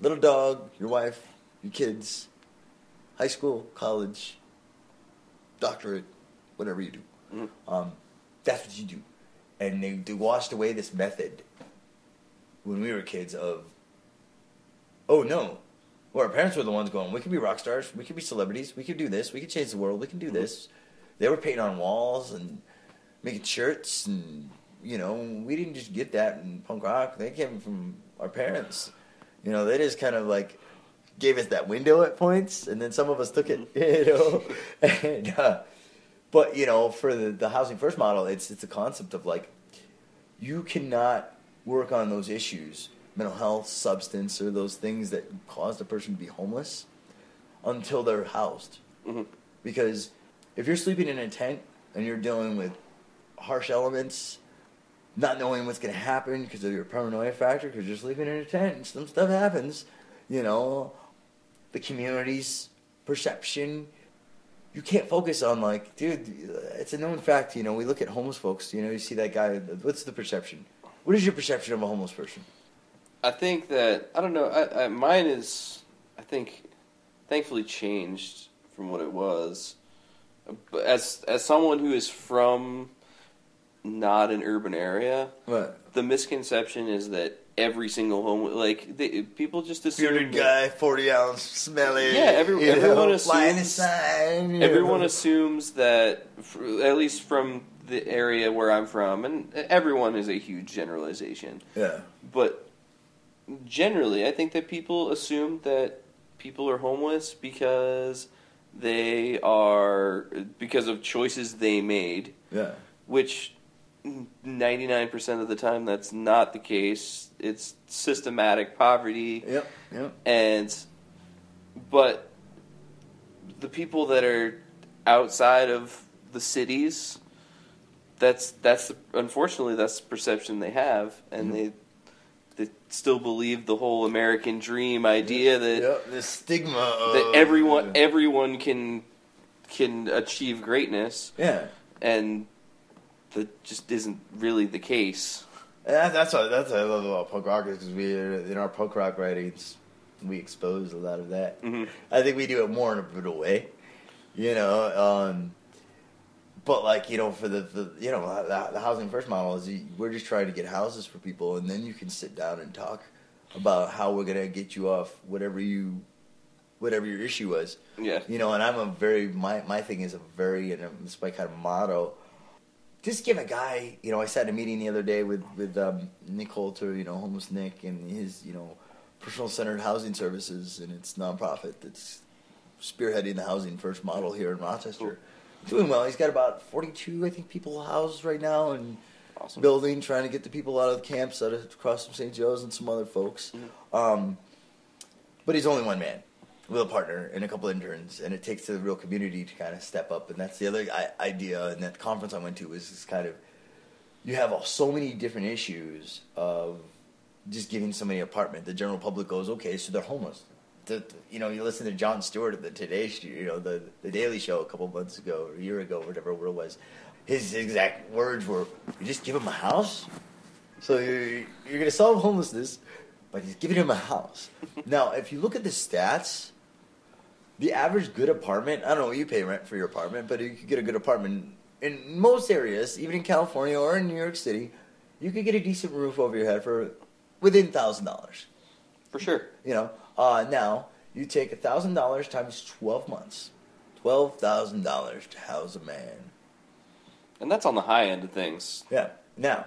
Little dog, your wife, your kids, high school, college, doctorate, whatever you do. Mhm. Um, that's what you do. And they, they washed away this method when we were kids of, oh no, well, our parents were the ones going, we could be rock stars, we could be celebrities, we could do this, we could change the world, we can do this. They were painting on walls and making shirts, and you know, we didn't just get that in punk rock. They came from our parents. You know, they just kind of like gave us that window at points, and then some of us took it. You know, and uh, but you know, for the, the housing first model, it's it's a concept of like you cannot work on those issues, mental health, substance, or those things that caused a person to be homeless until they're housed. Mhm. Because if you're sleeping in a tent and you're dealing with harsh elements, not knowing what's going to happen because of your paranoia factor, because you're sleeping in a tent and some stuff happens, you know, the community's perception. You can't focus on like, dude. It's a known fact. You know, we look at homeless folks. You know, you see that guy. What's the perception? What is your perception of a homeless person? I think that I don't know. I, I, mine is, I think, thankfully changed from what it was. But as as someone who is from not an urban area, What? the misconception is that every single home like they, people just assume Bearded that- guy, forty ounce, smelly. Yeah, every- you everyone know, flying assumes- sign, you Everyone know. assumes that, f- at least from the area where I'm from, and everyone is a huge generalization. Yeah. But generally, I think that people assume that people are homeless because they are because of choices they made, Yeah. which 99% of the time that's not the case. It's systematic poverty Yep. Yep. and but the people that are outside of the cities that's that's the, unfortunately that's the perception they have and Mhm. they they still believe the whole american dream idea that Yep. The stigma of that everyone everyone can can achieve greatness Yeah. and that just isn't really the case And that, that's what that's what I love about punk rock is because we in our punk rock writings we expose a lot of that. Mhm. I think we do it more in a brutal way, you know. Um, but like you know, for the, the you know the, the housing first model is you, we're just trying to get houses for people, and then you can sit down and talk about how we're gonna get you off whatever you whatever your issue was. yeah You know, and I'm a very my my thing is a very and it's my kind of motto. Just give a guy, you know. I sat in a meeting the other day with with um, Nick Holter, you know, homeless Nick, and his you know personal centered housing services, and it's nonprofit that's spearheading the housing first model here in Rochester. Doing well. He's got about 42, I think, people housed right now, and awesome building, trying to get the people out of the camps out of, across from St. Joe's and some other folks. Um, but he's only one man with a partner and a couple interns, and it takes the real community to kind of step up. And that's the other I- idea. And that conference I went to was this kind of you have all, so many different issues of just giving somebody an apartment. The general public goes, okay, so they're homeless. The, you know, you listen to Jon Stewart at the Today, Show, you know, the the Daily Show a couple months ago or a year ago, whatever it was. His exact words were, "You just give him a house, so you're you're gonna solve homelessness, but he's giving him a house." now, if you look at the stats, the average good apartment, I don't know what you pay rent for your apartment, but you could get a good apartment in most areas, even in California or in New York City, you could get a decent roof over your head for within thousand dollars. for sure You know, uh, now you take a thousand dollars times twelve months, twelve thousand dollars to house a man. and that's on the high end of things Yeah. Now,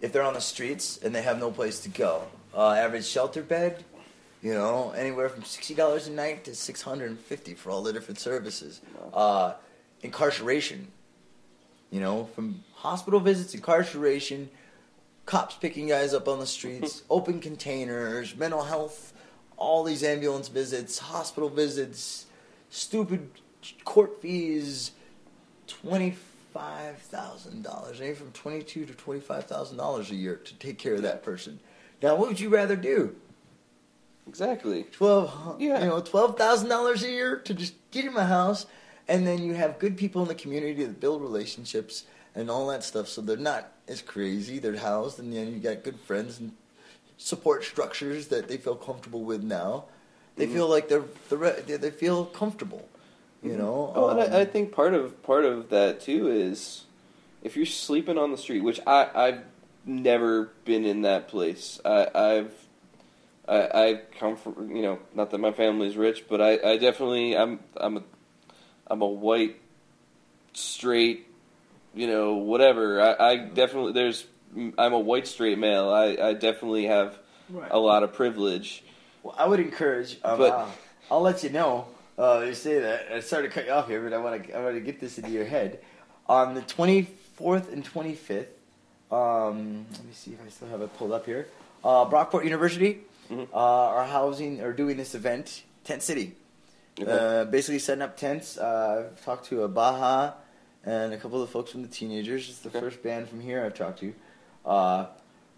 if they're on the streets and they have no place to go, uh, average shelter bed, you know, anywhere from sixty dollars a night to six hundred and fifty for all the different services. Uh, incarceration, You know, from hospital visits, incarceration, cops picking guys up on the streets, open containers, mental health, all these ambulance visits, hospital visits, stupid court fees, twenty five thousand dollars, anywhere from twenty two to twenty five thousand dollars a year to take care of that person. Now, what would you rather do? Exactly. Twelve, Yeah. you know, twelve thousand dollars a year to just get him a house, and then you have good people in the community that build relationships and all that stuff. So they're not as crazy. They're housed, and then you got good friends and support structures that they feel comfortable with now. They Mhm. feel like they're, they're they they feel comfortable. You know. Oh, and Um, I, I think part of part of that too is if you're sleeping on the street, which I I've never been in that place. I, I've I, I come from you know not that my family's rich, but I, I definitely I'm I'm a I'm a white straight you know whatever. I, I definitely there's I'm a white straight male. I, I definitely have Right. a lot of privilege. Well, I would encourage, um, But- uh, I'll let you know. Uh, you say that. I started to cut you off here, but I want to. I want to get this into your head. On the twenty fourth and twenty fifth. Um, let me see if I still have it pulled up here. Uh, Brockport University Mhm. uh, are housing or doing this event, Tent City. Okay. Uh, basically setting up tents. Uh, I've talked to a Baja and a couple of the folks from the teenagers. It's the Okay. first band from here I've talked to. Uh,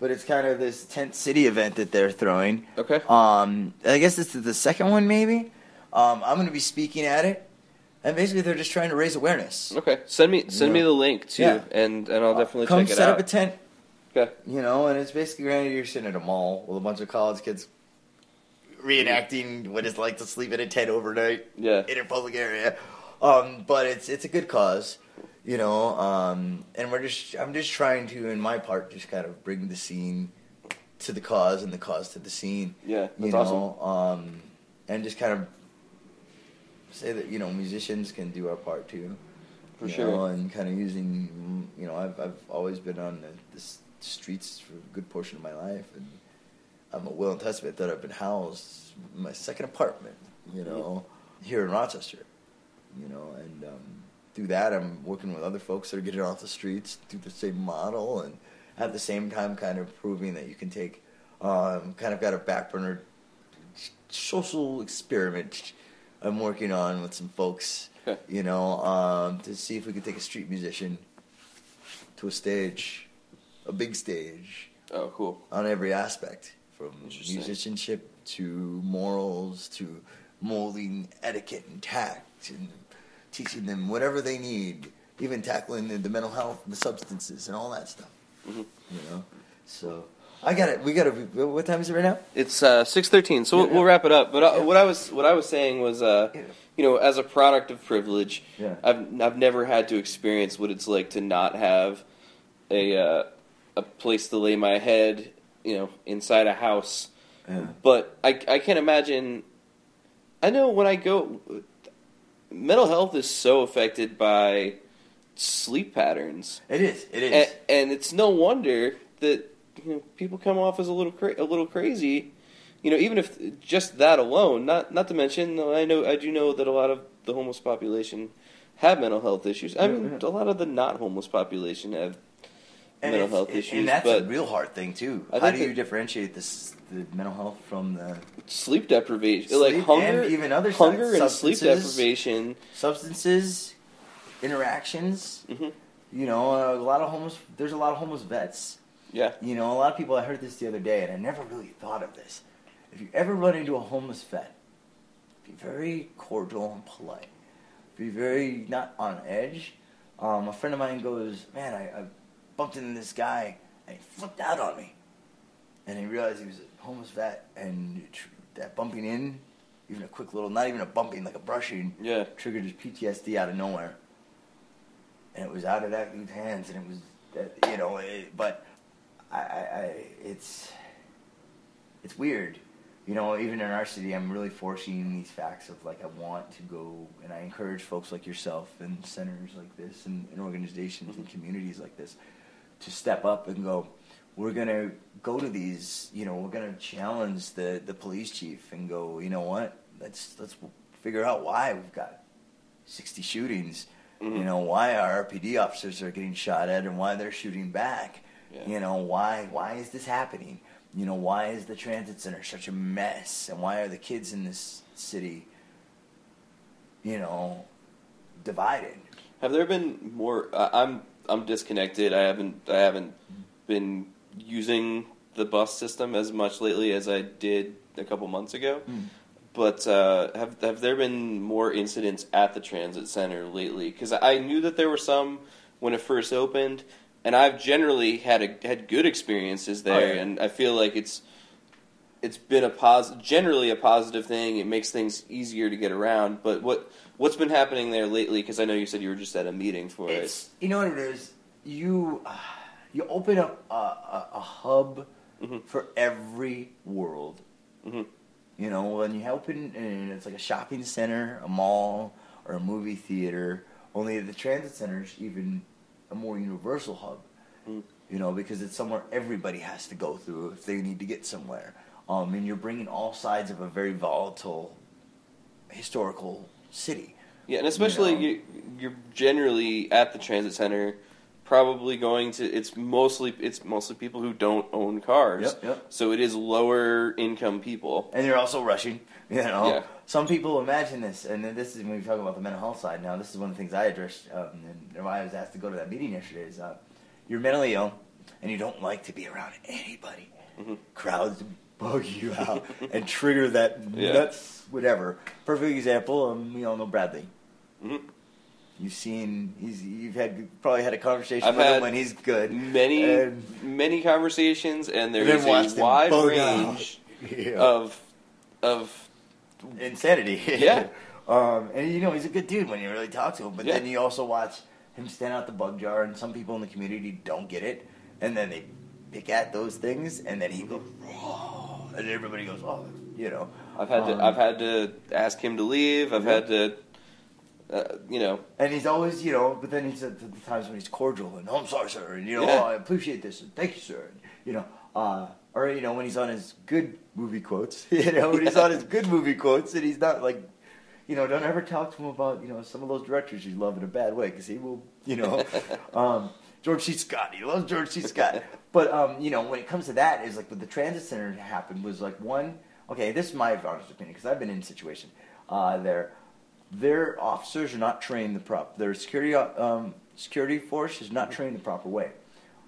but it's kind of this tent city event that they're throwing. Okay. Um, I guess this is the second one, maybe. Um, I'm going to be speaking at it, and basically they're just trying to raise awareness. Okay. Send me send me Yeah. the link too, Yeah. and and I'll definitely come check it set out. up a tent, okay. you know, and it's basically granted you're sitting at a mall with a bunch of college kids reenacting what it's like to sleep in a tent overnight Yeah. in a public area. Um, but it's it's a good cause, you know. Um, and we're just I'm just trying to, in my part, just kind of bring the scene to the cause and the cause to the scene. Yeah, you that's know, um, and just kind of say that you know musicians can do our part too. For you sure. know, and kind of using you know I've I've always been on the, the streets for a good portion of my life, and I'm a willing testament that I've been housed in my second apartment, you know, here in Rochester, you know, and um, through that I'm working with other folks that are getting off the streets through the same model, and at the same time kind of proving that you can take um, kind of got a back burner social experiment I'm working on with some folks, you know, um, to see if we could take a street musician to a stage, a big stage, Oh, cool. on every aspect, from musicianship to morals to molding etiquette and tact and teaching them whatever they need, even tackling the, the mental health and the substances and all that stuff. Mhm. You know, so I got it. We got to. What time is it right now? It's uh, six thirteen, so we'll, Yeah. wrap it up. But uh, Yeah. what I was what I was saying was, uh, Yeah. you know, as a product of privilege, Yeah. I've I've never had to experience what it's like to not have a uh, a place to lay my head, you know, inside a house. Yeah. But I I can't imagine. I know when I go, mental health is so affected by sleep patterns. It is. It is. and, and it's no wonder that you know, people come off as a little cra- a little crazy. You know, even if just that alone, not not to mention, I know I do know that a lot of the homeless population have mental health issues. I mean, a lot of the not homeless population have And mental health issues. And that's but a real hard thing too. How do you that- differentiate this the mental health from the sleep deprivation, Sleep like hunger, and even other hunger and sleep deprivation. substances, interactions? hmm You know, a lot of homeless. There's a lot of homeless vets. Yeah, You know, a lot of people. I heard this the other day, and I never really thought of this. If you ever run into a homeless vet, be very cordial and polite. Be very not on edge. Um, a friend of mine goes, "Man, I, I bumped into this guy, and he flipped out on me." And he realized he was homeless vet, and tr- that bumping in, even a quick little, not even a bumping, like a brushing, yeah, triggered his PTSD out of nowhere. And it was out of that dude's hands, and it was, that, you know, it, but I, I, I, it's, it's weird. You know, even in our city, I'm really forcing these facts of like, I want to go, and I encourage folks like yourself and centers like this and, and organizations and mm-hmm. communities like this to step up and go, we're gonna go to these, you know, we're gonna challenge the, the police chief and go, you know what, let's let's figure out why we've got sixty shootings Mhm. You know why our RPD officers are getting shot at and why they're shooting back. Yeah. You know why why is this happening? You know why is the transit center such a mess and why are the kids in this city you know divided? Have there been more? Uh, I'm I'm disconnected. I haven't I haven't been using the bus system as much lately as I did a couple months ago. Mm. But uh, have have there been more incidents at the transit center lately? Because I knew that there were some when it first opened, and I've generally had a, had good experiences there, Oh, yeah. and I feel like it's it's been a pos- generally a positive thing. It makes things easier to get around. But what what's been happening there lately? Because I know you said you were just at a meeting for It's you know what it is. You you open up a, a, a hub Mhm. for every world. it. hmm You know, when you open and it's like a shopping center, a mall, or a movie theater. Only the transit center is even a more universal hub. Mm. You know, because it's somewhere everybody has to go through if they need to get somewhere. Um, and you're bringing all sides of a very volatile historical city. Yeah, and especially You know? you're generally at the transit center, probably going to. It's mostly it's mostly people who don't own cars. Yep, yep. So it is lower income people. and you're also rushing. You know, Yeah. some people imagine this, and then this is when we talk about the mental health side. Now, this is one of the things I addressed, um, and why I was asked to go to that meeting yesterday. Is uh, you're mentally ill, and you don't like to be around anybody. Mhm. Crowds bug you out and trigger that Yeah. nuts whatever. Perfect example. Um, we all know Bradley. Mhm. You've seen he's you've had probably had a conversation I've with had him when he's good. Many And- many conversations, and there is a wide range. Yeah. of of insanity. Yeah. um, and you know he's a good dude when you really talk to him. But Yeah. then you also watch him stand out the bug jar, and some people in the community don't get it, and then they pick at those things, and then he goes, "Oh," and everybody goes, "Oh," you know. I've had to Um, I've had to ask him to leave. I've Yeah. had to, uh, you know, And he's always, you know, but then he's at the times when he's cordial and, oh, I'm sorry, sir, and, you know, Yeah. oh, I appreciate this, and thank you, sir, and, you know, uh, or, you know, when he's on his good movie quotes, you know, when he's on his good movie quotes, and he's not like, you know, don't ever talk to him about, you know, some of those directors you love in a bad way, because he will, you know, um, George C. Scott, he loves George C. Scott. But, um, you know, when it comes to that, is like what the transit center happened was like one, okay, this is my honest opinion, because I've been in a situation uh, there their officers are not trained the prop. Their security um, security force is not trained the proper way.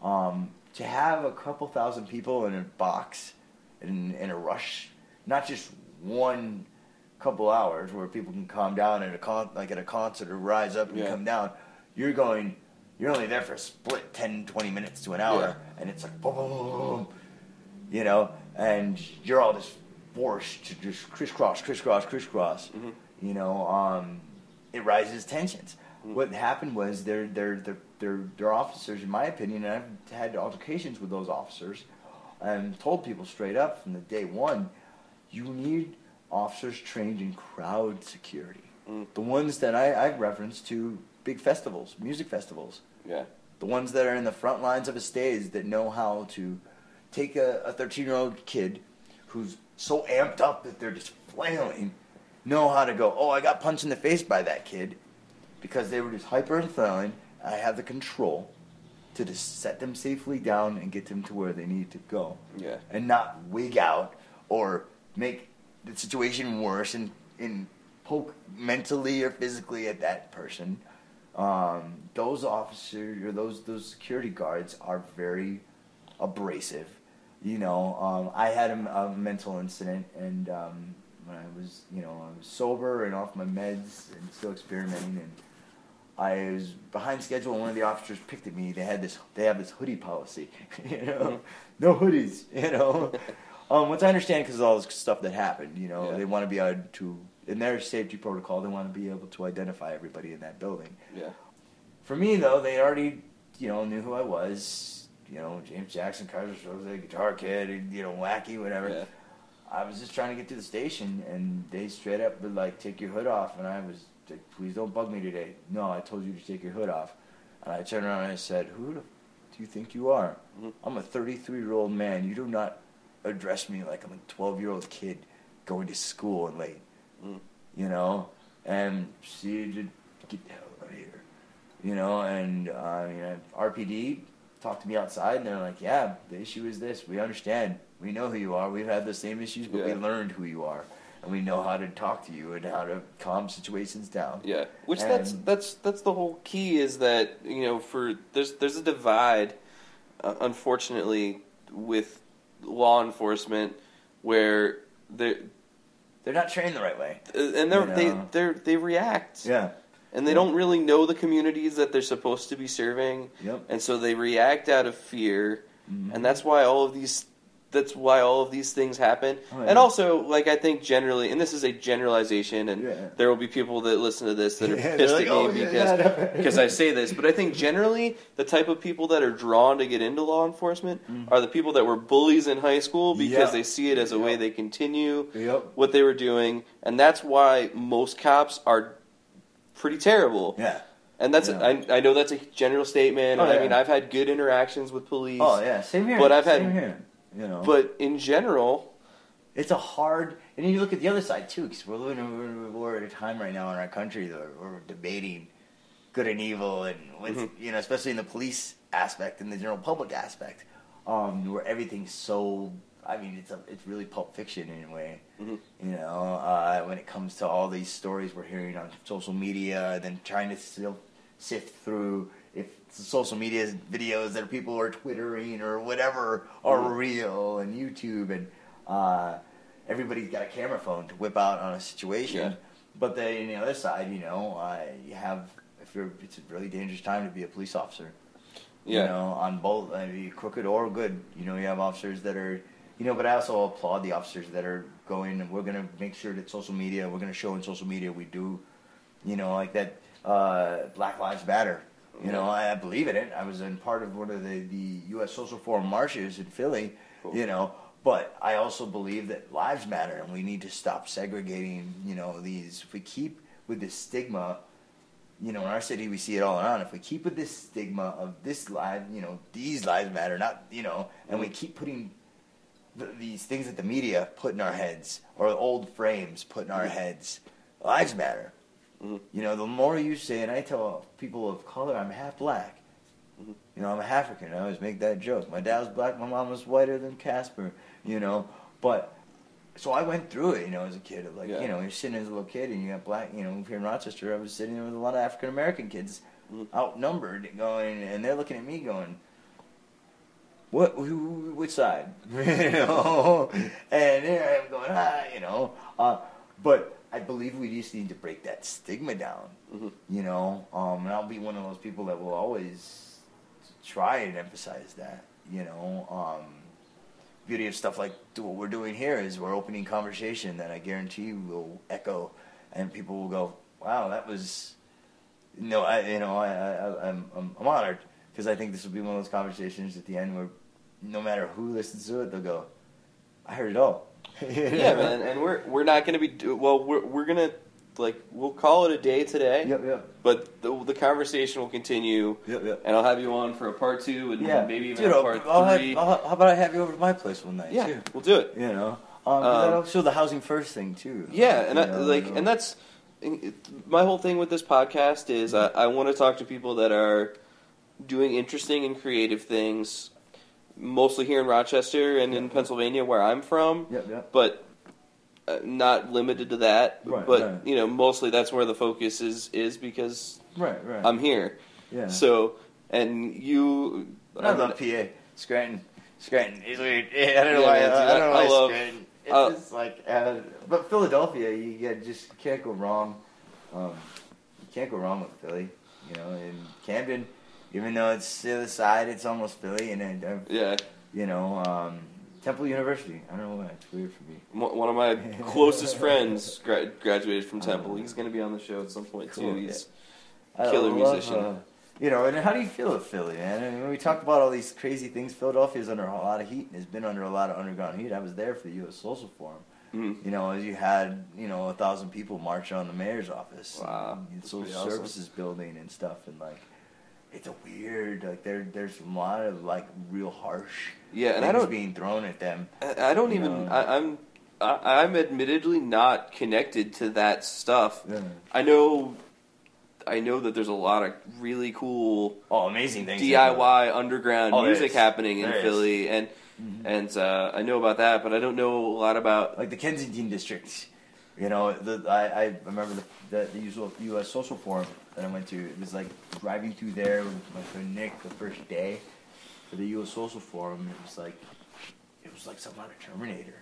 Um, to have a couple thousand people in a box in, in a rush, not just one couple hours where people can calm down at a con- like at a concert or rise up and Yeah. come down. You're going. You're only there for a split 10, 20 minutes to an hour, Yeah. and it's like boom, boom, boom, boom, you know, and you're all just forced to just crisscross, crisscross, crisscross. Mhm. You know, um, it rises tensions. Mhm. What happened was their their their their their officers, in my opinion, and I've had altercations with those officers, and told people straight up from the day one, you need officers trained in crowd security. Mm. The ones that I, I referenced to big festivals, music festivals yeah, the ones that are in the front lines of a stage that know how to take a 13 year old kid who's so amped up that they're just flailing, know how to go, oh, I got punched in the face by that kid because they were just hyper and flailing. I have the control to just set them safely down and get them to where they need to go yeah. and not wig out or make the situation worse and, and poke mentally or physically at that person. Um, those officers or those those security guards are very abrasive. You know, um, I had a, a mental incident, and um, when I was, you know, I was sober and off my meds and still experimenting, and I was behind schedule. And one of the officers picked at me. They had this. They have this hoodie policy. You know, no hoodies. You know, um, which I understand because of all this stuff that happened. You know, Yeah. they want to be able to in their safety protocol. They want to be able to identify everybody in that building. Yeah. For me, though, they already, you know, knew who I was. You know, James Jackson, Kaiser Solzie, guitar kid, you know, wacky, whatever. Yeah. I was just trying to get to the station, and they straight up would like take your hood off, and I was like, please don't bug me today. No, I told you to take your hood off, and I turned around and I said, who do you think you are? Mhm. I'm a 33 year old man. You do not address me like I'm a 12 year old kid going to school and late. Mm. You know, and she did get the hell out of here. you know, and uh, you know, RPD talked to me outside, and they're like, "Yeah, the issue is this. We understand. We know who you are. We've had the same issues, but we learned who you are, and we know how to talk to you and how to calm situations down." Yeah, which that's And- that's that's the whole key is that you know for there's there's a divide, uh, unfortunately, with law enforcement where they're They're not trained the right way. and they You they know. they they react Yeah. And they Yeah. don't really know the communities that they're supposed to be serving Yep. and so they react out of fear Mhm. and that's why all of these that's why all of these things happen Oh, yeah. and also like i think generally and this is a generalization and Yeah. there will be people that listen to this that are Yeah, pissed at like, me "Oh, yeah, because yeah." because i say this but i think generally the type of people that are drawn to get into law enforcement are the people that were bullies in high school because. Yeah. they see it as a way they continue Yep. what they were doing and that's why most cops are pretty terrible Yeah. and that's Yeah. I, I know that's a general statement. Oh, and I mean, I've had good interactions with police. Oh yeah. Same here. But I've had- Same here. You know. But in general, it's a hard and you look at the other side too because we're living we're, we're at a time right now in our country that we're debating good and evil and with, Mhm. you know especially in the police aspect and the general public aspect um, where everything's so I mean it's a, it's really pulp fiction in a way Mhm. you know uh, when it comes to all these stories we're hearing on social media and then trying to still sift through if social media videos that people are twittering or whatever are Mhm. real and YouTube and uh, everybody's got a camera phone to whip out on a situation. Yeah. But then on the other side, you know, uh, you have if you're it's a really dangerous time to be a police officer. Yeah. You know, on both I mean, crooked or good. You know, you have officers that are you know, but I also applaud the officers that are going and we're gonna make sure that social media we're gonna show in social media we do you know, like that uh, Black Lives Matter. You know, I, I believe in it. I was in part of one of the, the U.S. Social Forum marches in Philly. Cool. You know, but I also believe that lives matter, and we need to stop segregating. You know, these. If we keep with this stigma, you know, in our city we see it all around. If we keep with this stigma of this life, you know, these lives matter, not you know, and we keep putting th- these things that the media put in our heads or old frames put in our heads, lives matter. Mhm. You know, the more you say, and I tell people of color, I'm half black. Mhm. You know, I'm a African. I always make that joke. My dad was black. My mom was whiter than Casper. You know, but so I went through it. You know, as a kid, of like Yeah. you know, you're sitting as a little kid, and you got black. You know, here in Rochester, I was sitting there with a lot of African American kids, Mhm. outnumbered, going, and they're looking at me, going, "What? Who, which side?" you know, and there I'm going, ah, you know, uh, but. I believe we just need to break that stigma down Mhm. you know um, and i'll be one of those people that will always try and emphasize that you know um, beauty of stuff like what we're doing here is we're opening conversation that i guarantee will echo and people will go wow that was no i you know i, I i'm, I'm honored because i think this will be one of those conversations at the end where no matter who listens to it they'll go i heard it all yeah, man, and we're we're not going to be do- well. We're we're gonna like we'll call it a day today, yep yep but the the conversation will continue, yep yep and I'll have you on for a part two and yeah maybe even Dude, a I'll- part I'll have- 3 I'll- how about i have you over to my place one night yeah, too? we'll do it. You know, um, Um, that'll show the housing first thing too. Yeah, and I, know, like, you know. and that's my whole thing with this podcast is I, I want to talk to people that are doing interesting and creative things, mostly here in Rochester and in Pennsylvania, where I'm from, Yep, yep. but uh, not limited to that. Right, but right. you know, mostly that's where the focus is is because Right, right. I'm here. yeah. So, and you, I love PA, Scranton, Scranton. It's weird. Yeah, I don't know Yeah, why. man, I, I don't know I why love- Scranton. It's uh, just like, uh, but Philadelphia, you get, just can't go wrong. Um, you can't go wrong with Philly. You know, and Camden, even though it's the other side, it's almost Philly, and then uh, yeah, you know, um, Temple University. I don't know why it's weird for me. one one of my closest friends gra- graduated from Temple. He's going to be on the show at some point Cool, too. He's I Killer love, musician. uh, you know, and how do you feel with Philly, man? I mean, when we talk about all these crazy things, Philadelphia's under a lot of heat and has been under a lot of underground heat. I was there for the U.S. Social Forum. mm, You know, as you had, you know, a thousand people march on the mayor's office, Wow, and social pretty awesome. services building and stuff, and like, it's a weird, like, there, there's a lot of like real harsh yeah, and things I don't being thrown at them. I I don't even. know. I, I'm. I, I'm admittedly not connected to that stuff. Yeah. I know. I know that there's a lot of really cool Oh, amazing things. DIY underground Oh, music happening in There is. Philly, and Mhm. and uh, I know about that, but I don't know a lot about. like the Kensington district. You know, the, I, I remember the, the, the usual U.S. Social Forum that I went to. It was like driving through there with my friend Nick the first day for the U.S. Social Forum. It was like, it was like something out of Terminator.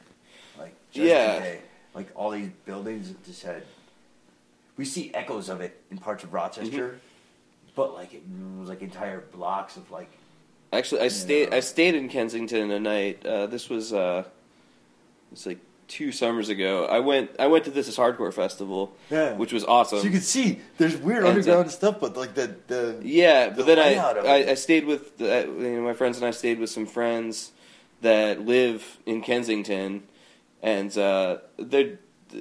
Like, Yeah. Day. Like all these buildings just had. We see echoes of it in parts of Rochester, Mm-hmm. but like it was like entire blocks of like Actually, I stayed. I stayed in Kensington a night. Uh, this was uh, it's like two summers ago. I went I went to this is hardcore festival, Yeah. which was awesome. So you can see there's weird And, uh, underground stuff, but like the the Yeah, the but then I, I. I stayed with the, you know, my friends and I stayed with some friends that live in Kensington, and uh, they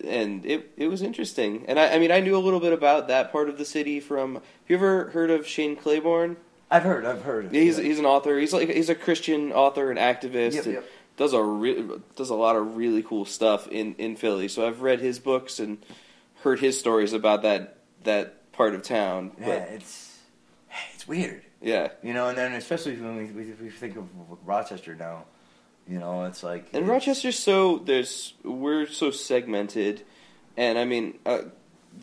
and it it was interesting. And I, I mean I knew a little bit about that part of the city from. Have you ever heard of Shane Claiborne? I've heard, I've heard. He's he's an author. He's like he's a Christian author and activist. Yep, and yep. Does a re- does a lot of really cool stuff in, in Philly. So I've read his books and heard his stories about that that part of town. yeah, But it's it's weird, yeah, you know. And then especially when we we, we think of Rochester now, you know, it's like and it's- Rochester's so there's we're so segmented, and I mean uh,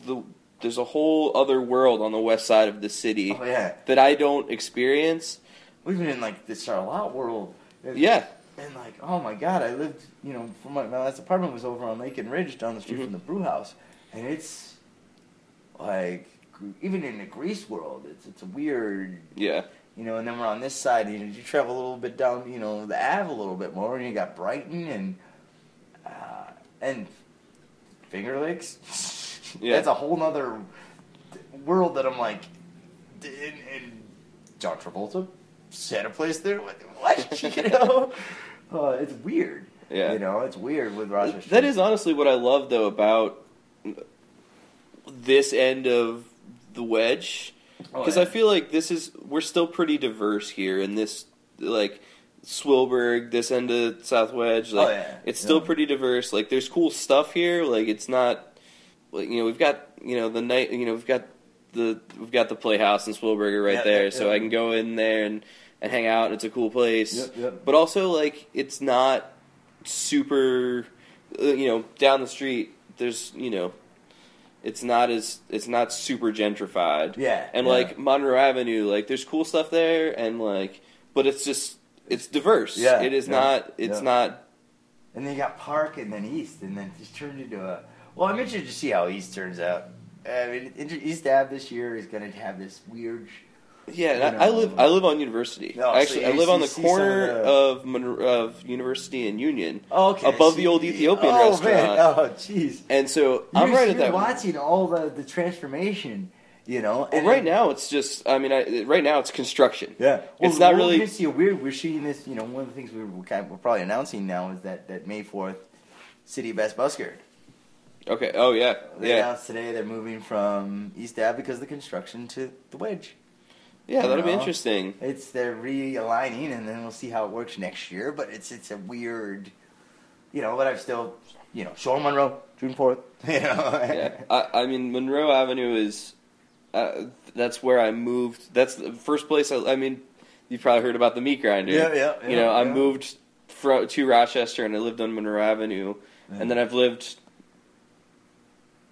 the there's a whole other world on the west side of the city Oh yeah, that I don't experience. we've been in like the Charlotte world. Yeah, And like, oh my god, I lived, you know, from my, my last apartment was over on Lake and Ridge down the street Mhm. from the brew house. And it's like, even in the Greece world, it's it's a weird, yeah, you know, and then we're on this side, you you travel a little bit down, you know, the Ave a little bit more, and you got Brighton and, uh, and Finger Lakes. Yeah. That's a whole other world that I'm like, and, and John Travolta set a place there. What? you know, uh, it's weird. Yeah. you know, it's weird with Rochester. That is honestly what I love though about this end of the wedge Oh, because yeah. I feel like this is we're still pretty diverse here in this like Swillburg, this end of South Wedge. Like Oh, yeah. it's still Yeah. pretty diverse. Like there's cool stuff here. Like it's not like you know we've got you know the night you know we've got the we've got the Playhouse in Swillburger right there, so. I can go in there and and hang out. It's a cool place. Yep, yep. But also like it's not super uh, you know down the street there's you know it's not as it's not super gentrified Yeah, and yeah. like monroe avenue like there's cool stuff there and like but it's just it's diverse Yeah, it is yeah, not it's yeah. not and then you got Park and then East, and then it just turned into a. Well, I'm interested to see how East turns out. I mean, East Ave this year is going to have this weird. Yeah You I, I live i live on university No, so actually i live on the see some of corner the- of of university and union Oh, okay, Above so the old Ethiopian oh, restaurant. Man. Oh, jeez. and so You're, i'm right at that watching all the the transformation, you know. well, and right then- now it's just i mean I, right now it's construction Yeah, It's not we're really- gonna see a weird. We're seeing this. You know, one of the things we we're, we're probably announcing now is that that May fourth, City Best Busker. okay oh yeah They yeah announced today they're moving from East Ave because of the construction to the Wedge. Yeah that'll be interesting It's they're realigning, and then we'll see how it works next year. But it's it's a weird, you know. But I'm still, you know, Shore Monroe, June fourth. You know. yeah, I, I mean Monroe Avenue is uh, that's where I moved. That's the first place. I, I mean, you've probably heard about the meat grinder. Yeah, yeah, You know, yeah, I moved fro- to Rochester and I lived on Monroe Avenue, and then I've lived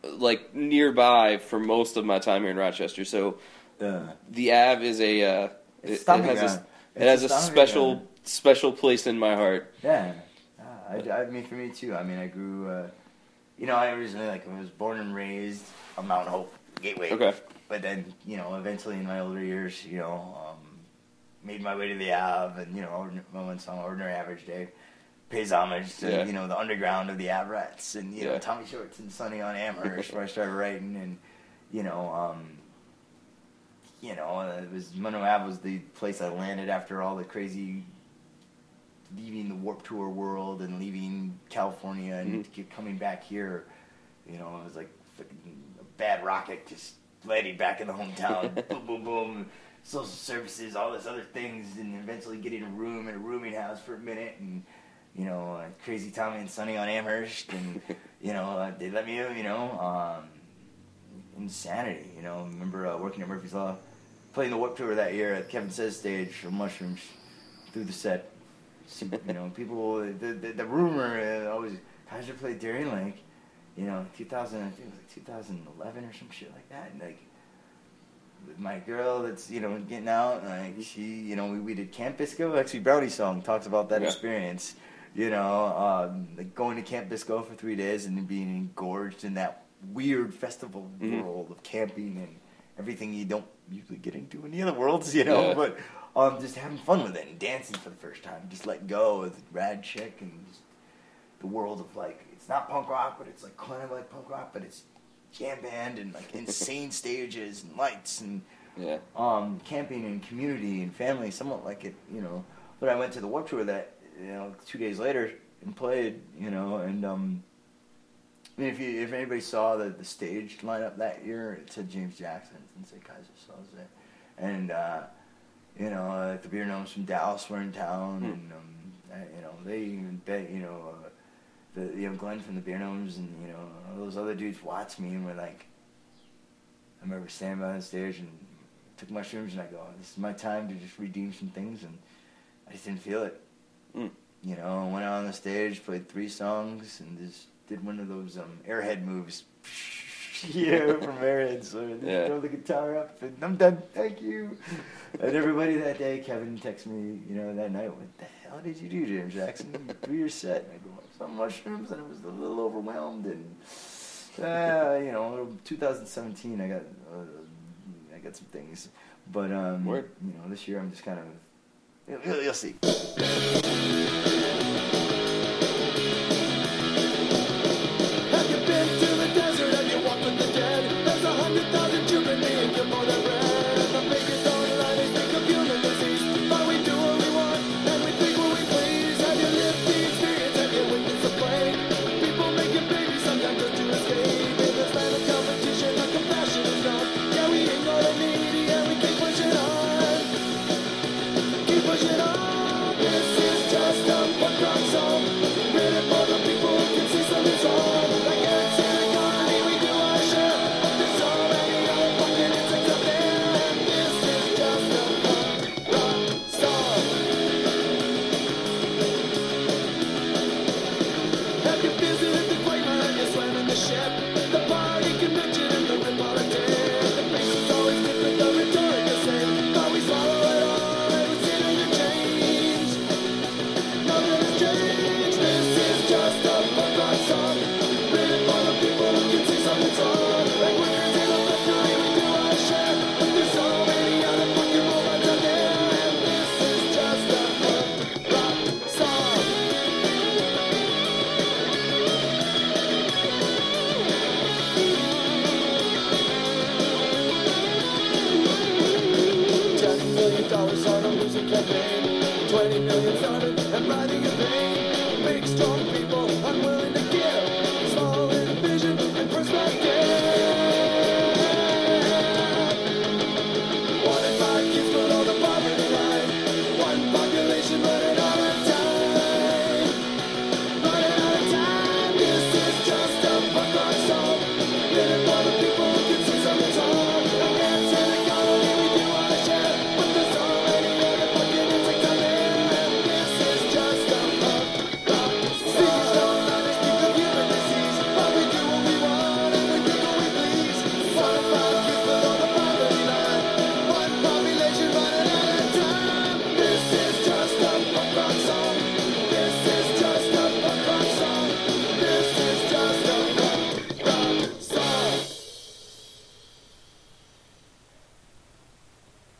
like nearby for most of my time here in Rochester. So Uh, the Av is a uh, It's it, it has a, it has a a special ground. special place in my heart. Yeah, Ah, I, I mean for me too. I mean I grew, uh, you know, I originally like I was born and raised on Mount Hope Gateway. Okay. But then you know eventually in my older years, you know, um, made my way to the Av, and you know, once on ordinary average day, pays homage to Yeah. you know the underground of the Averettes, and you know Tommy Shorts and Sonny on Amherst, where I started writing, and you know. um you know, uh, it was Monroe Ave was the place I landed after all the crazy leaving the Warped Tour world and leaving California and Mhm. coming back here. You know, it was like a bad rocket just landing back in the hometown. boom, boom, boom. Social services, all this other things, and eventually getting a room in a rooming house for a minute, and you know, uh, crazy Tommy and Sonny on Amherst, and you know, uh, they let me, you know, um, insanity. You know, I remember uh, working at Murphy's Law, playing the Warped Tour that year at Kevin Says stage for Mushrooms through the set. you know, people, the, the, the rumor uh, always, how'd you play Darien Lake? You know, 2000, I think it was like 2011 or some shit like that. And like, my girl that's, you know, getting out, like, she, you know, we, we did Camp Bisco. Actually, Brownie Song talks about that Yeah. experience. You know, um, like going to Camp Bisco for three days and being engorged in that weird festival Mhm. world of camping and everything you don't usually get into in the other worlds, you know, Yeah. but um, just having fun with it and dancing for the first time, just let go with rad chick and just the world of like it's not punk rock, but it's like kind of like punk rock, but it's jam band and like insane stages and lights and Yeah. um, camping and community and family, somewhat like it, you know. But I went to the Warped Tour that, you know, two days later and played, you know, and um, I mean, if you if anybody saw the the stage lineup that year, it said James Jackson and said Kaiser Solzie, and uh, you know, uh, the beer gnomes from Dallas were in town, Hmm. and um, uh, you know, they even bet, you know. Uh, the, you know, Glenn from the Beer Gnomes and, you know, all those other dudes watched me and were like, I remember standing by the stage and took mushrooms and I go, this is my time to just redeem some things and I just didn't feel it. Mm. You know, I went out on the stage, played three songs and just did one of those um, airhead moves. yeah, from airhead. So Yeah. throw the guitar up and I'm done. Thank you. and everybody that day, Kevin texted me, you know, that night, what the hell did you do, James Jackson? You threw your set. And I go, some mushrooms and I was a little overwhelmed and uh, you know, 2017, I got uh, I got some things, but um, Word. you know, this year I'm just kind of you'll, you'll see.